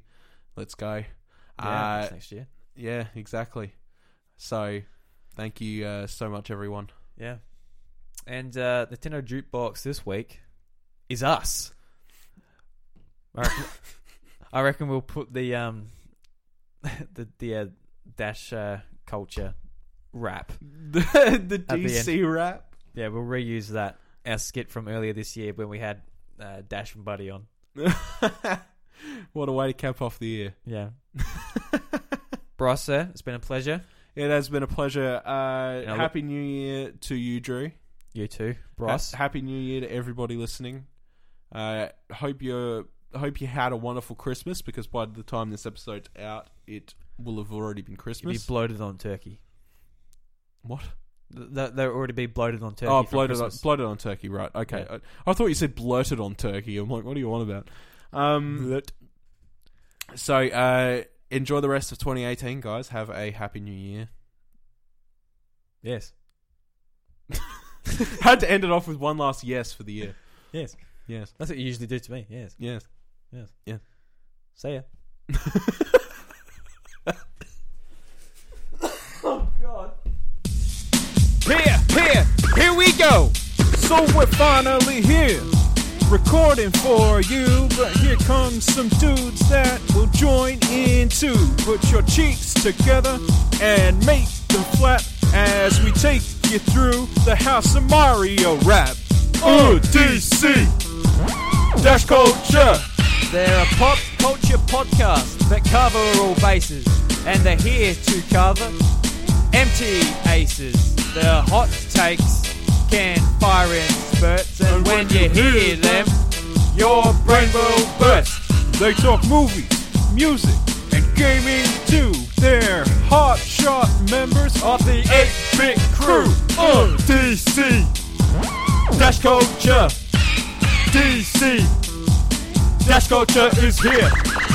Let's go. Yeah, Uh, next year. Yeah, exactly. So, thank you uh, so much, everyone. Yeah. And uh, Nintendo Jukebox this week is us. I reckon, I reckon we'll put the um the the uh, dash uh, culture rap. The, the the. DC rap. Yeah, we'll reuse that our skit from earlier this year when we had uh, Dash and Buddy on. what a way to cap off the year. Yeah. Bryce, sir, it's been a pleasure. It has been a pleasure. Uh, happy New Year to you, Drew. You too, Bryce. Ha- happy New Year to everybody listening. Uh, hope you hope you had a wonderful Christmas because by the time this episode's out, it will have already been You'd be Christmas. bloated on turkey. what? Th- They'll already be bloated on turkey. Oh, bloated on, Christmas. bloated on turkey, right? Okay. I, I thought you said blurted on turkey. I'm like, what do you want about? Um, so uh, enjoy the rest of 2018, guys. Have a happy New Year. Yes. Had to end it off with one last yes for the year. Yes. Yes. That's what you usually do to me. Yes. Yes. Yes. Yeah. See ya. Oh God. Here, here, here we go. So we're finally here, recording for you. But here comes some dudes that will join in too. Put your cheeks together and make them flap as we take you through the House of Mario rap. Uh, DC, Dash Culture. They're a pop culture podcast that cover all bases, and they're here to cover empty aces. They're hot takes, can fire in spurts, and when you hear them, your brain will burst. They talk movies, music, and gaming too. They're hot shot members of the 8-bit crew. Uh, DC, Dash Culture, DC, Dash Culture is here.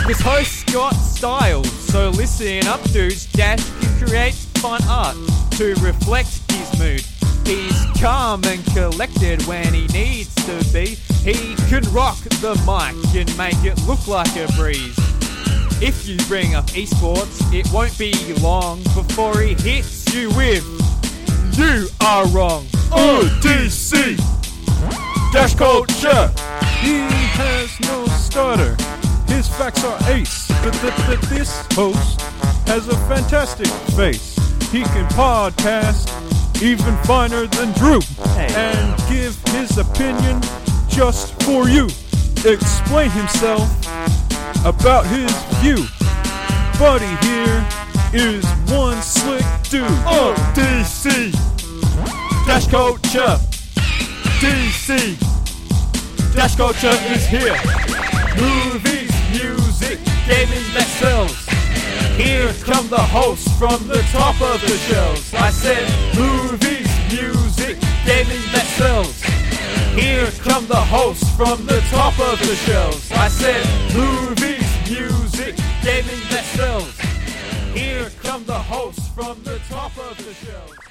This host's got style, so listen up, dudes. Dash can create fun art to reflect his mood. He's calm and collected when he needs to be. He can rock the mic and make it look like a breeze. If you bring up esports, it won't be long before he hits you with You are wrong. Uh, DC, Dash Culture. He has no stutter. His facts are ace. But th- th- this host has a fantastic face. He can podcast even finer than Drew Hey. and give his opinion just for you. Explain himself about his view. Buddy here is one slick dude. Oh, DC, Dash Culture, DC, Dash Culture is here. Movies, music, gaming that sells. Here come the hosts from the top of the shelves. I said movies, music, gaming that sells. Here come the hosts from the top of the shelves. I said movies, music, gaming that sells. Here come the hosts from the top of the shelves.